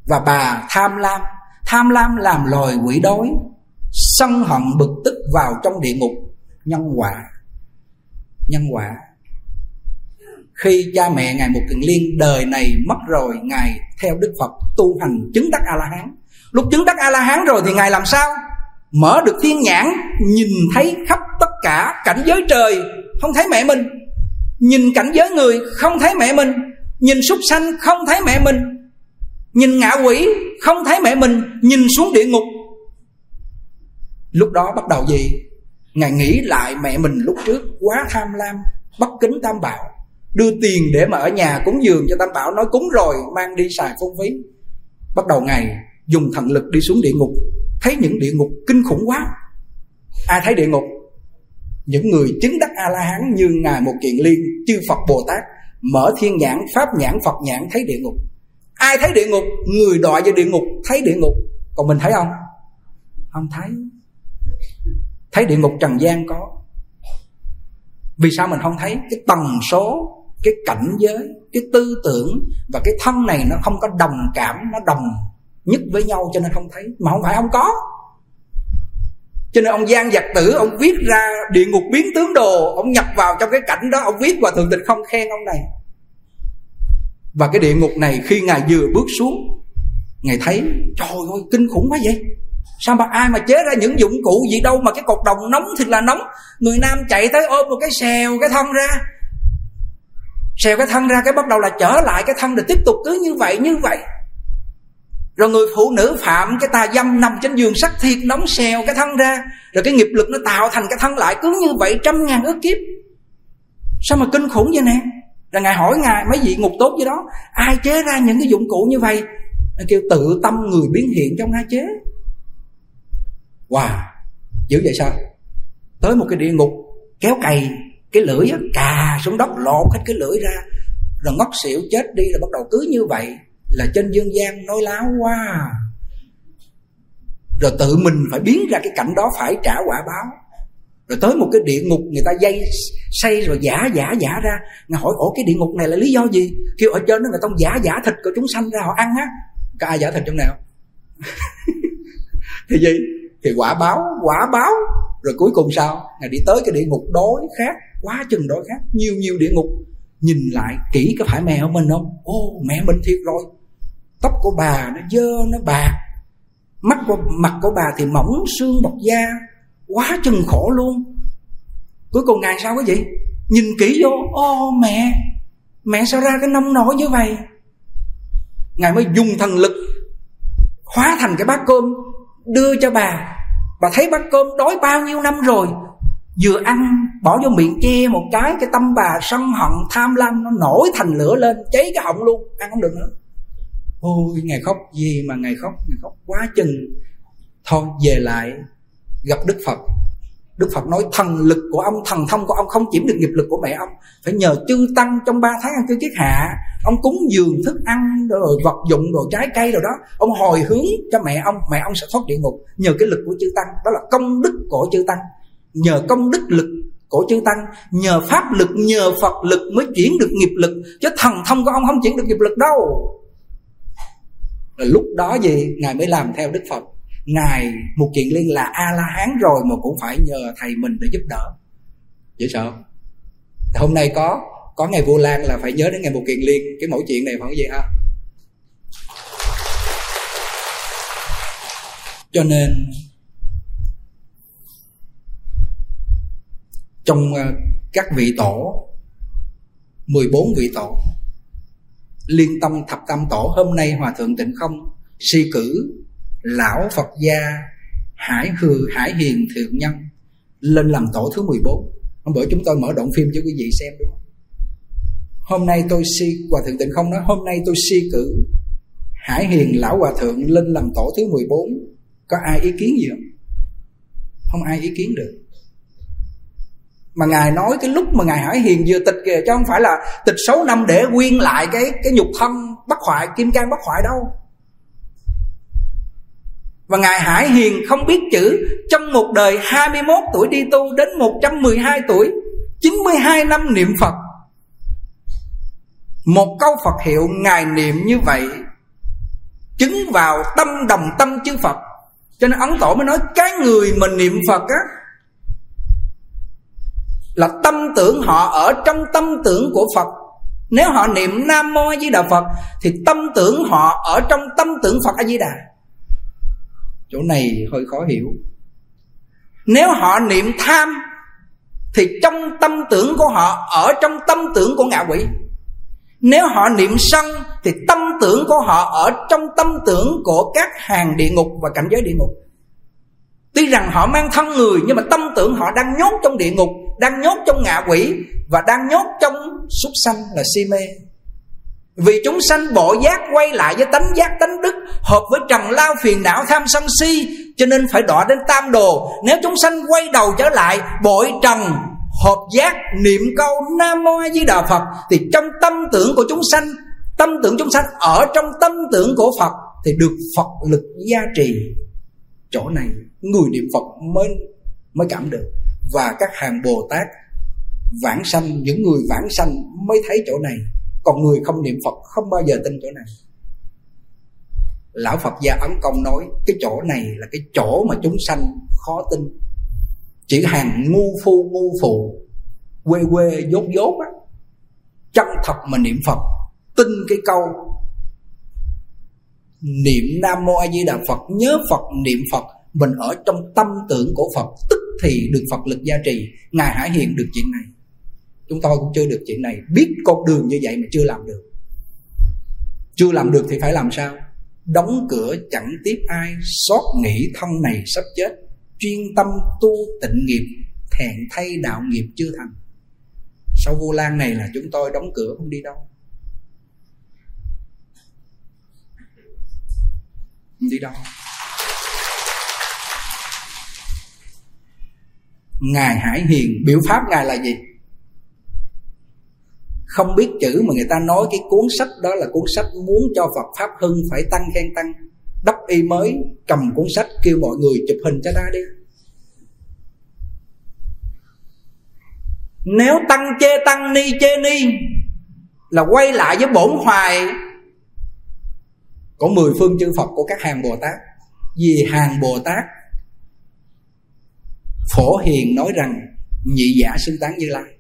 Và bà tham lam tham lam làm loài quỷ đói, sân hận bực tức vào trong địa ngục. Nhân quả nhân quả khi cha mẹ ngài một kiền liên đời này mất rồi, ngài theo đức phật tu hành chứng đắc a la hán lúc chứng đắc a la hán rồi thì ngài làm sao? Mở được thiên nhãn, nhìn thấy khắp tất cả cảnh giới trời, không thấy mẹ mình. Nhìn cảnh giới người, không thấy mẹ mình. Nhìn súc sanh, không thấy mẹ mình. Nhìn ngạ quỷ, không thấy mẹ mình. Nhìn xuống địa ngục. Lúc đó bắt đầu gì? Ngài nghĩ lại mẹ mình lúc trước quá tham lam, bất kính tam bảo đưa tiền để mà ở nhà cúng dường cho tam bảo nói, cúng rồi, mang đi xài phung phí. Bắt đầu ngài dùng thần lực đi xuống địa ngục. Thấy những địa ngục kinh khủng quá. Ai thấy địa ngục? Những người chứng đắc a la hán như ngài một kiện liên, chư phật bồ tát mở thiên nhãn, pháp nhãn, phật nhãn, thấy địa ngục. Ai thấy địa ngục? Người đọa vào địa ngục, thấy địa ngục. Còn mình thấy không? Không thấy. Thấy địa ngục trần gian có. Vì sao mình không thấy? Cái tần số cái cảnh giới, cái tư tưởng và cái thân này nó không có đồng cảm, nó đồng nhất với nhau cho nên không thấy. Mà không phải không có. Cho nên ông Giang Giặc Tử, Ông viết ra địa ngục biến tướng đồ, Ông nhập vào trong cái cảnh đó, Ông viết và thượng tịch không khen ông này. Và cái địa ngục này khi Ngài vừa bước xuống, Ngài thấy, Trời ơi, kinh khủng quá vậy. Sao mà ai mà chế ra những dụng cụ gì đâu Mà cái cột đồng nóng thì là nóng. Người nam chạy tới ôm một cái xèo, cái thân ra. Xèo cái thân ra cái bắt đầu là trở lại cái thân Để tiếp tục cứ như vậy như vậy. Rồi người phụ nữ phạm cái tà dâm nằm trên giường sắc thiệt nóng xèo cái thân ra. Rồi cái nghiệp lực nó tạo thành cái thân lại cứ như vậy, trăm ngàn ước kiếp. Sao mà kinh khủng vậy nè? Là ngài hỏi ngài, mấy vị ngục tốt gì đó, ai chế ra những cái dụng cụ như vậy? Nó kêu, tự tâm người biến hiện trong ai chế. Wow, dữ vậy sao? Tới một cái địa ngục, kéo cày cái lưỡi á, cà xuống đất lột hết cái lưỡi ra rồi ngất xỉu chết đi rồi bắt đầu cứ như vậy là trên dương gian nói láo quá. Rồi tự mình phải biến ra cái cảnh đó phải trả quả báo. Rồi tới một cái địa ngục người ta dây xây rồi giả giả giả ra. Người hỏi ổ cái địa ngục này là lý do gì? Kêu ở trên đó người ta giả giả thịt của chúng sanh ra họ ăn á. Có ai giả thịt trong nào thì gì? Thì quả báo quả báo. Rồi cuối cùng sao? Ngài đi tới cái địa ngục đối khác quá chừng đối khác nhiều nhiều địa ngục. Nhìn lại kỹ có phải mẹ của mình không? Ô, mẹ mình thiệt rồi. Tóc của bà nó dơ, nó bạc. Mắt của, mặt của bà thì mỏng, xương bọc da. Quá chừng khổ luôn. Cuối cùng ngài sao cái gì? Nhìn kỹ vô, ô, mẹ. Mẹ sao ra cái nông nổi như vậy? Ngài mới dùng thần lực hóa thành cái bát cơm đưa cho bà. Bà thấy bát cơm đói bao nhiêu năm rồi, vừa ăn, bỏ vô miệng che một cái cái tâm bà sân hận, tham lam, nó nổi thành lửa lên, cháy cái họng luôn, ăn không được nữa. Ôi, ngày khóc gì mà ngày khóc ngày khóc quá chừng. Thôi, về lại, gặp đức phật đức phật nói thần lực của ông, thần thông của ông không chiếm được nghiệp lực của mẹ ông. Phải nhờ chư tăng trong ba tháng ăn cư kiết hạ. Ông cúng dường thức ăn, rồi vật dụng, rồi trái cây rồi đó. Ông hồi hướng cho mẹ ông mẹ ông sẽ thoát địa ngục. Nhờ cái lực của chư tăng, đó là công đức của chư tăng. Nhờ công đức lực của chư tăng, nhờ pháp lực, nhờ phật lực mới chuyển được nghiệp lực. Chứ thần thông của ông không chuyển được nghiệp lực đâu. Rồi lúc đó gì, ngài mới làm theo đức phật ngài một kiện liên là a la hán rồi mà cũng phải nhờ thầy mình để giúp đỡ. Dễ sợ hôm nay có có ngày vô lan là phải nhớ đến ngày một kiện liên. Cái mẫu chuyện này phải không vậy ha cho nên, trong ờ, các vị tổ 14 vị tổ, liên tâm thập tam tổ, hôm nay hòa thượng tịnh không, si cử lão phật gia hải hư hải hiền thượng nhân lên làm tổ thứ 14 hôm bữa chúng tôi mở đoạn phim cho quý vị xem đúng không? Hôm nay tôi si, hòa thượng tịnh không nói, hôm nay tôi si cử hải hiền lão hòa thượng lên làm tổ thứ 14 có ai ý kiến gì không? Không ai ý kiến được. Mà ngài nói cái lúc mà ngài hải hiền vừa tịch kìa, chứ không phải là tịch 6 năm để quyên lại cái cái nhục thân bất hoại, kim cang bất hoại đâu và Ngài Hải Hiền không biết chữ, Trong một đời 21 tuổi đi tu Đến 112 tuổi 92 năm niệm Phật. Một câu Phật hiệu Ngài niệm như vậy, Chứng vào tâm đồng tâm chư Phật. Cho nên Ấn Tổ mới nói, Cái người mà niệm Phật á, là tâm tưởng họ ở trong tâm tưởng của Phật. Nếu họ niệm nam mô a di đà phật, thì tâm tưởng họ ở trong tâm tưởng phật a di đà chỗ này hơi khó hiểu. Nếu họ niệm tham, thì trong tâm tưởng của họ, ở trong tâm tưởng của ngạ quỷ. Nếu họ niệm sân, thì tâm tưởng của họ ở trong tâm tưởng của các hàng địa ngục và cảnh giới địa ngục. Tuy rằng họ mang thân người, nhưng mà tâm tưởng họ đang nhốt trong địa ngục, đang nhốt trong ngạ quỷ, và đang nhốt trong súc sanh là si mê. Vì chúng sanh bộ giác quay lại với tánh giác tánh đức Hợp với trần lao phiền não tham sân si, Cho nên phải đọa đến tam đồ. Nếu chúng sanh quay đầu trở lại, Bội trần, hợp giác, niệm câu Nam Mô A Di Đà Phật, Thì trong tâm tưởng của chúng sanh, Tâm tưởng chúng sanh ở trong tâm tưởng của Phật, Thì được Phật lực gia trì. Chỗ này, người niệm Phật mới mới cảm được. Và các hàng Bồ Tát vãng sanh, Những người vãng sanh mới thấy chỗ này. Còn người không niệm phật không bao giờ tin chỗ này lão phật gia ấn công nói, cái chỗ này là cái chỗ mà chúng sanh khó tin. Chỉ hàng ngu phu, ngu phụ quê quê, dốt dốt á, chân thật mà niệm phật, tin cái câu niệm nam mô a di đà phật, nhớ phật, niệm phật, mình ở trong tâm tưởng của phật, tức thì được phật lực gia trì, ngài hải hiện được chuyện này. Chúng tôi cũng chưa được chuyện này. Biết con đường như vậy mà chưa làm được. Chưa làm được thì phải làm sao? Đóng cửa chẳng tiếp ai. Xót nghĩ thân này sắp chết. Chuyên tâm tu tịnh nghiệp thẹn thay đạo nghiệp chưa thành. Sau vô lan này là chúng tôi đóng cửa không đi đâu. Không đi đâu. Ngài hải hiền, biểu pháp ngài là gì? Không biết chữ mà người ta nói cái cuốn sách đó là cuốn sách muốn cho Phật pháp hưng phải tăng khen tăng. Đắp y mới, cầm cuốn sách kêu mọi người chụp hình cho ta đi. Nếu tăng chê tăng ni chê ni là quay lại với bổn hoài của mười phương chư Phật của các hàng Bồ Tát. Vì hàng Bồ Tát, phổ hiền nói rằng, nhị giả xưng tán như lai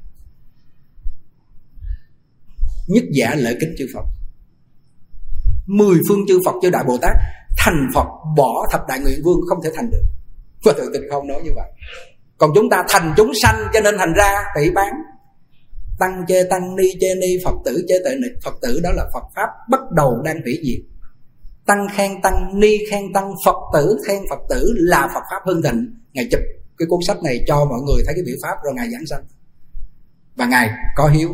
nhất giả lợi kính chư Phật. Mười phương chư Phật chư Đại Bồ Tát, Thành Phật, bỏ thập đại nguyện vương không thể thành được. Và tự tình không nói như vậy. Còn chúng ta thành chúng sanh cho nên thành ra tỷ bán. Tăng chê tăng, ni chê ni, Phật tử chê tệ nịch. Phật tử đó là Phật Pháp, bắt đầu đang hủy diệt. Tăng khen tăng, ni khen tăng, Phật tử khen Phật tử là Phật Pháp hưng thịnh. Ngài chụp cái cuốn sách này cho mọi người thấy cái biểu pháp rồi Ngài giảng sanh. Và Ngài có hiếu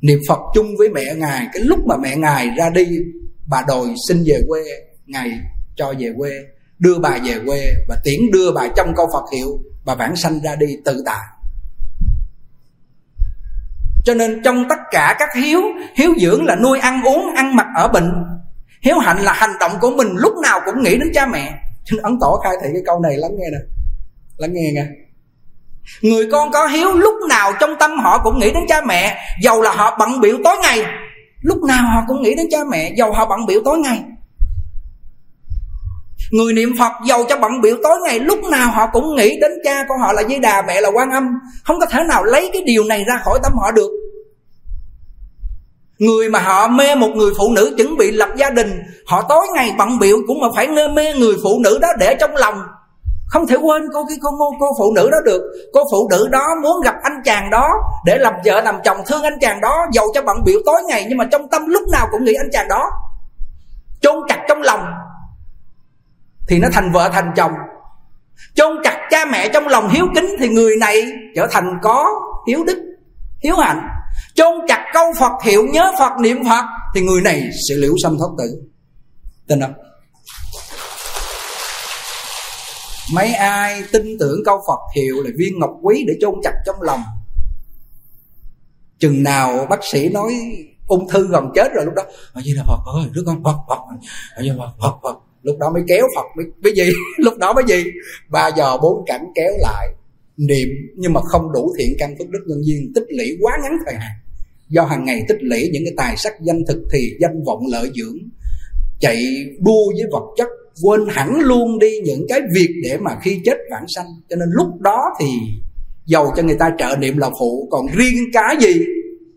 niệm phật chung với mẹ ngài, cái lúc mà mẹ ngài ra đi, bà đòi xin về quê, ngài cho về quê, đưa bà về quê và tiễn đưa bà trong câu phật hiệu, bà vãng sanh ra đi tự tại. Cho nên trong tất cả các hiếu hiếu dưỡng là nuôi ăn uống, ăn mặc ở bệnh. Hiếu hạnh là hành động của mình, lúc nào cũng nghĩ đến cha mẹ. Cho nên ấn tổ khai thị cái câu này, lắng nghe nè. Lắng nghe nghe. Người con có hiếu, lúc nào trong tâm họ cũng nghĩ đến cha mẹ, Dầu là họ bận biểu tối ngày. Lúc nào họ cũng nghĩ đến cha mẹ, Dầu họ bận biểu tối ngày. Người niệm Phật dầu cho bận biểu tối ngày, Lúc nào họ cũng nghĩ đến cha của họ là Di Đà, Mẹ là quan âm. Không có thể nào lấy cái điều này ra khỏi tâm họ được. Người mà họ mê một người phụ nữ chuẩn bị lập gia đình, Họ tối ngày bận biểu cũng mà phải mê mê người phụ nữ đó để trong lòng không thể quên cô cái cô cô phụ nữ đó được. Cô phụ nữ đó muốn gặp anh chàng đó để làm vợ làm chồng thương anh chàng đó giàu cho bận biểu tối ngày, nhưng mà trong tâm lúc nào cũng nghĩ anh chàng đó. Chôn chặt trong lòng thì nó thành vợ thành chồng. Chôn chặt cha mẹ trong lòng hiếu kính thì người này trở thành có hiếu đức, hiếu hạnh. Chôn chặt câu phật, hiệu nhớ phật, niệm phật thì người này sẽ liễu sâm thoát tử. Tin không? Mấy ai tin tưởng câu phật hiệu là viên ngọc quý để chôn chặt trong lòng? Chừng nào bác sĩ nói ung thư gần chết rồi lúc đó a di đà phật ơi đứa con phật phật ở như phật phật phật. Lúc đó mới kéo phật mới, mới gì? Lúc đó mới gì? Ba giờ bốn cảnh kéo lại niệm nhưng mà không đủ thiện căn phước đức nhân duyên tích lũy quá ngắn thời hạn. Do hàng ngày tích lũy những cái tài sắc danh thực thì danh vọng lợi dưỡng chạy đua với vật chất quên hẳn luôn đi những cái việc để mà khi chết vãng sanh. Cho nên lúc đó thì giàu cho người ta trợ niệm là phụ còn riêng cái gì?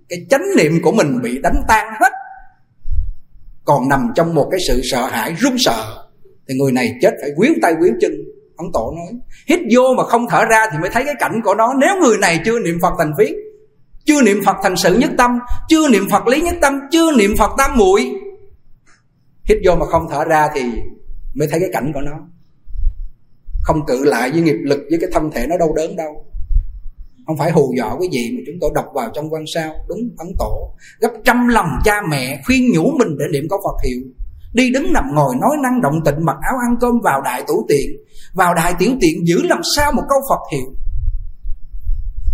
Cái chánh niệm của mình bị đánh tan hết. Còn nằm trong một cái sự sợ hãi run sợ. Thì người này chết phải quyến tay quyến chân. Ông tổ nói hít vô mà không thở ra thì mới thấy cái cảnh của nó. Nếu người này chưa niệm phật thành viết, chưa niệm phật thành sự nhất tâm chưa niệm phật lý nhất tâm chưa niệm phật tam muội hít vô mà không thở ra thì mới thấy cái cảnh của nó. Không cự lại với nghiệp lực, với cái thân thể nó đau đớn đâu. Không phải hù dọa cái gì mà chúng tôi đọc vào trong quan sao, đúng ấn tổ. Gấp trăm lần cha mẹ khuyên nhủ mình để niệm có phật hiệu. Đi đứng nằm ngồi nói năng động tịnh mặc áo ăn cơm vào đại tủ tiện. Vào đại tiểu tiện giữ làm sao một câu phật hiệu.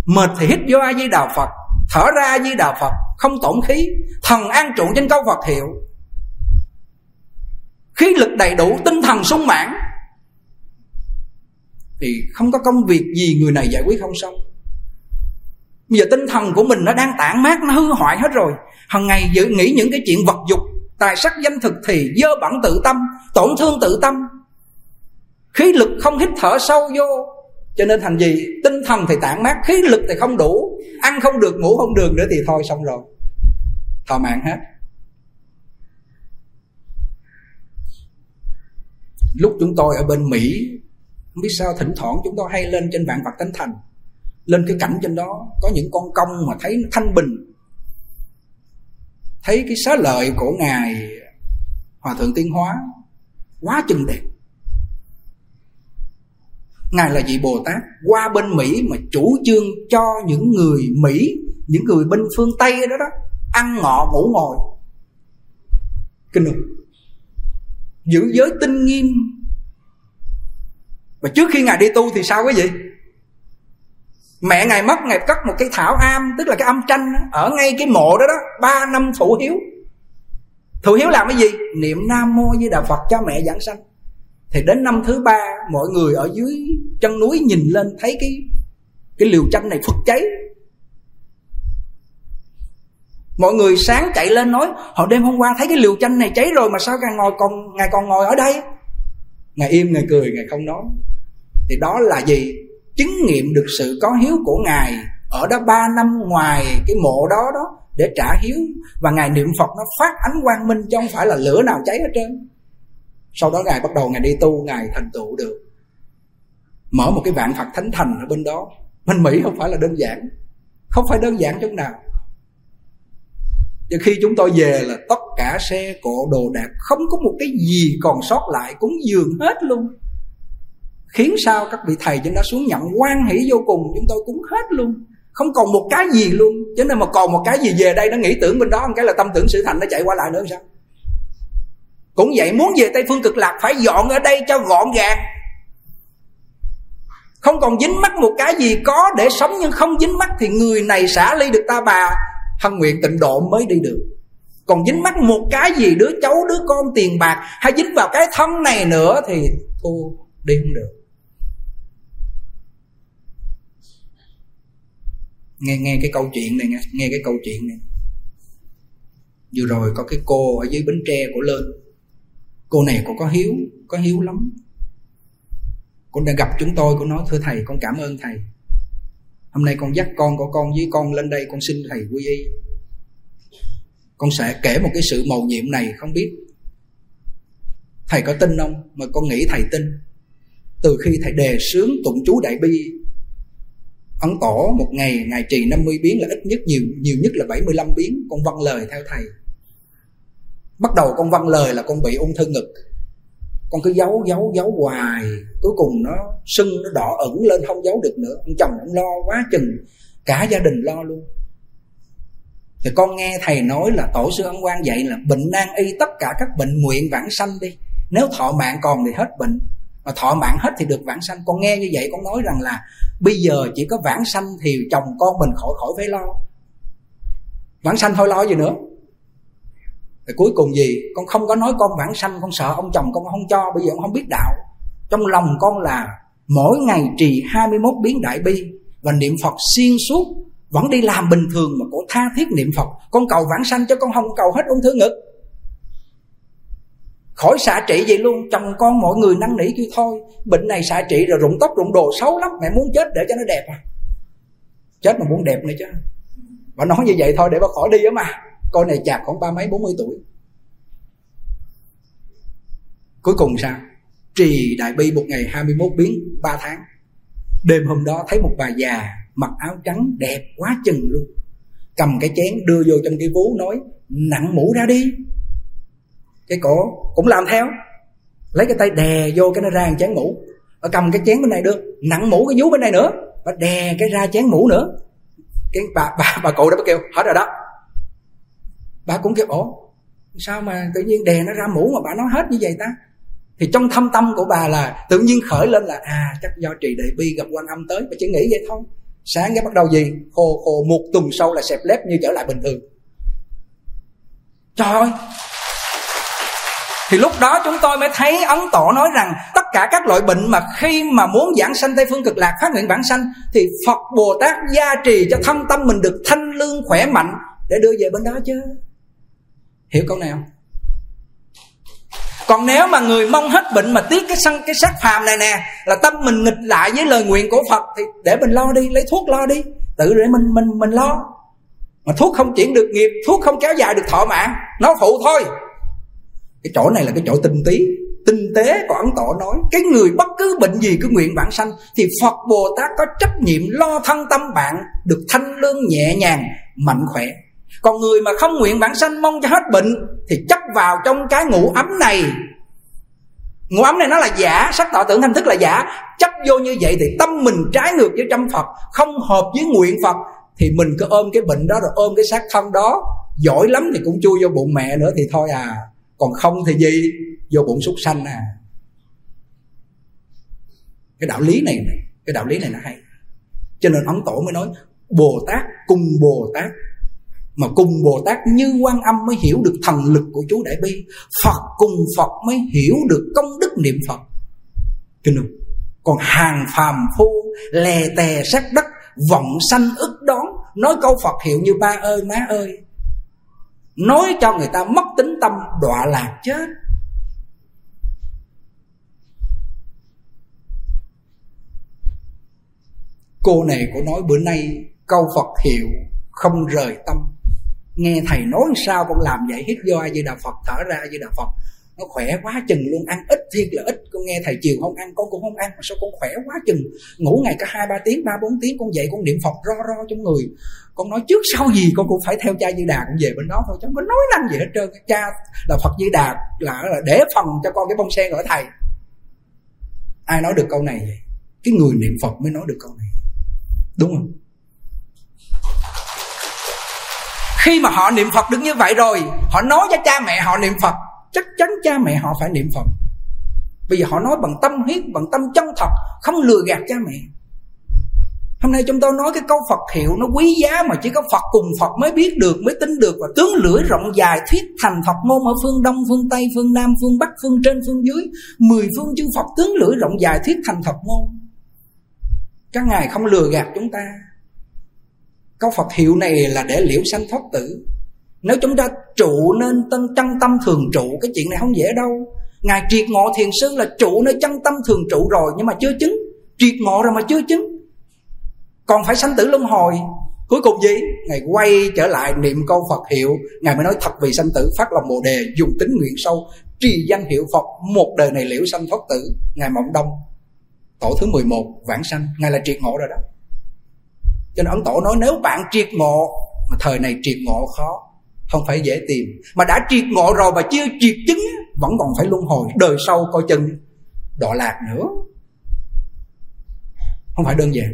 Mệt thì hít vô a di đà phật, thở ra a di đà phật, không tổn khí, thần an trụ trên câu phật hiệu khí lực đầy đủ, tinh thần sung mãn. Thì không có công việc gì người này giải quyết không xong. Bây giờ tinh thần của mình nó đang tản mát, nó hư hoại hết rồi. Hằng ngày dự nghĩ những cái chuyện vật dục, tài sắc danh thực thì dơ bẩn tự tâm, tổn thương tự tâm. Khí lực không hít thở sâu vô, cho nên thành gì tinh thần thì tản mát, khí lực thì không đủ, ăn không được, ngủ không được nữa thì thôi xong rồi. Thọ mạng hết. Lúc chúng tôi ở bên mỹ, không biết sao thỉnh thoảng chúng tôi hay lên trên vạn vật tánh thành. Lên cái cảnh trên đó, có những con công mà thấy thanh bình. Thấy cái xá lợi của ngài hòa thượng tiên hóa quá chừng đẹp. Ngài là vị bồ tát qua bên mỹ mà chủ trương cho những người mỹ, những người bên phương tây đó đó, ăn ngọ ngủ ngồi. Kinh khủng giữ giới tinh nghiêm. Và trước khi ngài đi tu thì sao quý vị? Mẹ ngài mất, ngài cất một cái thảo am, tức là cái âm tranh ở ngay cái mộ đó đó, ba năm thủ hiếu. Thủ hiếu làm cái gì? Niệm nam mô như đà phật cho mẹ giảng sanh. Thì đến năm thứ ba, mọi người ở dưới chân núi nhìn lên, thấy cái cái liều tranh này phật cháy mọi người sáng chạy lên nói, họ đêm hôm qua thấy cái liều tranh này cháy rồi mà sao ngài ngồi còn, ngài còn ngồi ở đây? Ngài im, ngài cười, ngài không nói. Thì đó là gì? Chứng nghiệm được sự có hiếu của ngài ở đó ba năm ngoài cái mộ đó đó để trả hiếu. Và ngài niệm phật nó phát ánh quang minh chứ không phải là lửa nào cháy hết trơn. Sau đó ngài bắt đầu ngài đi tu, ngài thành tựu được. Mở một cái vạn phật thánh thành ở bên đó. Bên mỹ không phải là đơn giản. Không phải đơn giản chút nào và khi chúng tôi về là tất cả xe cộ đồ đạc không có một cái gì còn sót lại, cúng dường hết luôn. Khiến sao các vị thầy chúng ta xuống nhận quan hỷ vô cùng, chúng tôi cúng hết luôn. Không còn một cái gì luôn. Cho nên mà còn một cái gì về đây nó nghĩ tưởng bên đó, một cái là tâm tưởng sự thành nó chạy qua lại nữa sao? Cũng vậy muốn về tây phương cực lạc phải dọn ở đây cho gọn gàng. Không còn dính mắc một cái gì có để sống, nhưng không dính mắc thì người này xả ly được ta bà hân nguyện tịnh độ mới đi được. Còn dính mắc một cái gì đứa cháu, đứa con tiền bạc hay dính vào cái thân này nữa thì thua đi không được. Nghe nghe cái câu chuyện này nghe nghe cái câu chuyện này. Vừa rồi có cái cô ở dưới bến tre của lên. Cô này cô có hiếu có hiếu lắm. Cô đã gặp chúng tôi, cô nói, thưa thầy, con cảm ơn thầy hôm nay con dắt con của con với con lên đây con xin thầy quy y. Con sẽ kể một cái sự mầu nhiệm này, không biết. Thầy có tin không? Mà con nghĩ thầy tin. Từ khi thầy đề sướng tụng chú đại bi, ấn tổ một ngày ngày trì 50 biến là ít nhất nhiều nhiều nhất là 75 biến, con văn lời theo thầy. Bắt đầu con văn lời là con bị ung thư ngực con cứ giấu giấu giấu hoài. Cuối cùng nó sưng, nó đỏ ẩn lên, không giấu được nữa. Ông chồng ông lo quá chừng. Cả gia đình lo luôn. Thì con nghe thầy nói là tổ sư ấn quan dạy là bệnh nan y, tất cả các bệnh nguyện vãng sanh đi. Nếu thọ mạng còn thì hết bệnh. Mà thọ mạng hết thì được vãng sanh. Con nghe như vậy, con nói rằng là bây giờ chỉ có vãng sanh thì chồng con mình khỏi khỏi phải lo. Vãng sanh thôi, lo gì nữa? Thì cuối cùng gì? Con không có nói con vãng sanh, con sợ ông chồng con không cho, bây giờ con không biết đạo. Trong lòng con là mỗi ngày trì 21 biến đại bi và niệm Phật xuyên suốt, vẫn đi làm bình thường mà cổ tha thiết niệm Phật. Con cầu vãng sanh cho con không cầu hết ung thư ngực. Khỏi xạ trị vậy luôn, chồng con mọi người năn nỉ kêu thôi. Bệnh này xạ trị rồi rụng tóc rụng đồ xấu lắm, mẹ muốn chết để cho nó đẹp à. Chết mà muốn đẹp nữa chứ. Bà nói như vậy thôi để bà khỏi đi á mà con này chạc khoảng ba mấy, bốn mươi tuổi. Cuối cùng sao? Trì đại bi một ngày 21 biến 3 tháng. Đêm hôm đó thấy một bà già mặc áo trắng đẹp quá chừng luôn. Cầm cái chén đưa vô trong cái vú, nói, nặng mũ ra đi. Cái cổ cũng làm theo. Lấy cái tay đè vô cái nó ra chén mũ. Ở cầm cái chén bên này được. Nặng mũ cái vú bên này nữa. Và đè cái ra chén mũ nữa. Cái bà bà bà cụ đó bà kêu, hết rồi đó bà cũng kêu ổ sao mà tự nhiên đè nó ra mũ mà bà nói hết như vậy ta? Thì trong thâm tâm của bà là tự nhiên khởi lên là à chắc do trì đại bi gặp quan âm tới. Bà chỉ nghĩ vậy thôi. Sáng cái bắt đầu gì? Khô khô, một tuần sau là xẹp lép như trở lại bình thường. Trời ơi! Thì lúc đó chúng tôi mới thấy ấn tổ nói rằng tất cả các loại bệnh mà khi mà muốn giảng sanh tây phương cực lạc, phát nguyện bản sanh, thì phật bồ tát gia trì cho thân tâm mình được thanh lương khỏe mạnh để đưa về bên đó chứ hiểu câu nào còn nếu mà người mong hết bệnh mà tiếc cái sân cái xác phàm này nè, là tâm mình nghịch lại với lời nguyện của phật, thì để mình lo đi, lấy thuốc lo đi. Tự để mình mình mình lo. Mà thuốc không chuyển được nghiệp, thuốc không kéo dài được thọ mạng, nó phụ thôi. Cái chỗ này là cái chỗ tinh tí tinh tế của ấn tổ nói, cái người bất cứ bệnh gì cứ nguyện bản sanh, thì phật bồ tát có trách nhiệm lo thân tâm bạn được thanh lương nhẹ nhàng, mạnh khỏe còn người mà không nguyện bản sanh mong cho hết bệnh thì chấp vào trong cái ngủ ấm này. Ngủ ấm này nó là giả, sắc tỏ tưởng thanh thức là giả. Chấp vô như vậy thì tâm mình trái ngược với trăm phật, không hợp với nguyện phật, thì mình cứ ôm cái bệnh đó rồi ôm cái xác thân đó. Giỏi lắm thì cũng chui vô bụng mẹ nữa thì thôi à. Còn không thì gì? Vô bụng súc sanh à. Cái đạo lý này cái đạo lý này nó hay. Cho nên ấn tổ mới nói, bồ tát cùng bồ tát mà cùng bồ tát như quan âm mới hiểu được thần lực của chú đại bi. Phật cùng phật mới hiểu được công đức niệm phật. Kinh không còn hàng phàm phu, lè tè sát đất, vọng sanh ức đón, nói câu phật hiệu như ba ơi, má ơi. Nói cho người ta mất tính tâm, đọa lạc chết. Cô này cô nói bữa nay câu phật hiệu không rời tâm nghe thầy nói sao con làm vậy hít vô ai di đà phật thở ra ai di đà phật. Nó khỏe quá chừng luôn ăn ít thiệt là ít. Con nghe thầy chiều không ăn con cũng không ăn mà sao con khỏe quá chừng? Ngủ ngày cả hai ba tiếng ba bốn tiếng con dậy con niệm phật ro ro trong người. Con nói trước sau gì con cũng phải theo cha như đà cũng về bên đó thôi chứ không có nói năng gì hết trơn. Cha là phật như đà là, là để phần cho con cái bông sen ở thầy. Ai nói được câu này vậy? Cái người niệm phật mới nói được câu này. Đúng không? Khi mà họ niệm phật được như vậy rồi, họ nói cho cha mẹ họ niệm phật, chắc chắn cha mẹ họ phải niệm phật. Bây giờ họ nói bằng tâm huyết, bằng tâm chân thật, không lừa gạt cha mẹ. Hôm nay chúng tôi nói cái câu phật hiệu, nó quý giá mà chỉ có phật cùng phật mới biết được, mới tin được và tướng lưỡi rộng dài thuyết thành phật ngôn ở phương đông, phương tây, phương nam, phương bắc, phương trên, phương dưới. Mười phương chư phật tướng lưỡi rộng dài thuyết thành phật ngôn các ngài không lừa gạt chúng ta câu Phật hiệu này là để liễu sanh thoát tử. Nếu chúng ta trụ nên tân chân tâm thường trụ, Cái chuyện này không dễ đâu. Ngài triệt ngộ thiền sư là trụ nơi chân tâm thường trụ rồi, Nhưng mà chưa chứng. Triệt ngộ rồi mà chưa chứng. Còn phải sanh tử luân hồi. Cuối cùng gì? Ngài quay trở lại niệm câu Phật hiệu. Ngài mới nói thật vì sanh tử, phát lòng bồ đề, Dùng tính nguyện sâu Trì danh hiệu Phật, Một đời này liễu sanh thoát tử. Ngài Mộng Đông. Tổ thứ 11 Vãng sanh. Ngài là triệt ngộ rồi đó cho nên ấn tổ nói nếu bạn triệt ngộ mà thời này triệt ngộ khó không phải dễ tìm. Mà đã triệt ngộ rồi mà chưa triệt chứng vẫn còn phải luân hồi đời sau coi chừng đọa lạc nữa. Không phải đơn giản.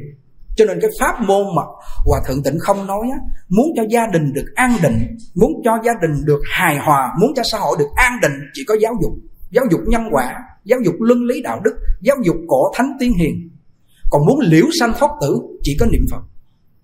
Cho nên cái pháp môn mà hòa thượng tịnh không nói á, muốn cho gia đình được an định muốn cho gia đình được hài hòa muốn cho xã hội được an định chỉ có giáo dục. Giáo dục nhân quả giáo dục luân lý đạo đức giáo dục cổ thánh tiên hiền. Còn muốn liễu sanh thoát tử chỉ có niệm phật.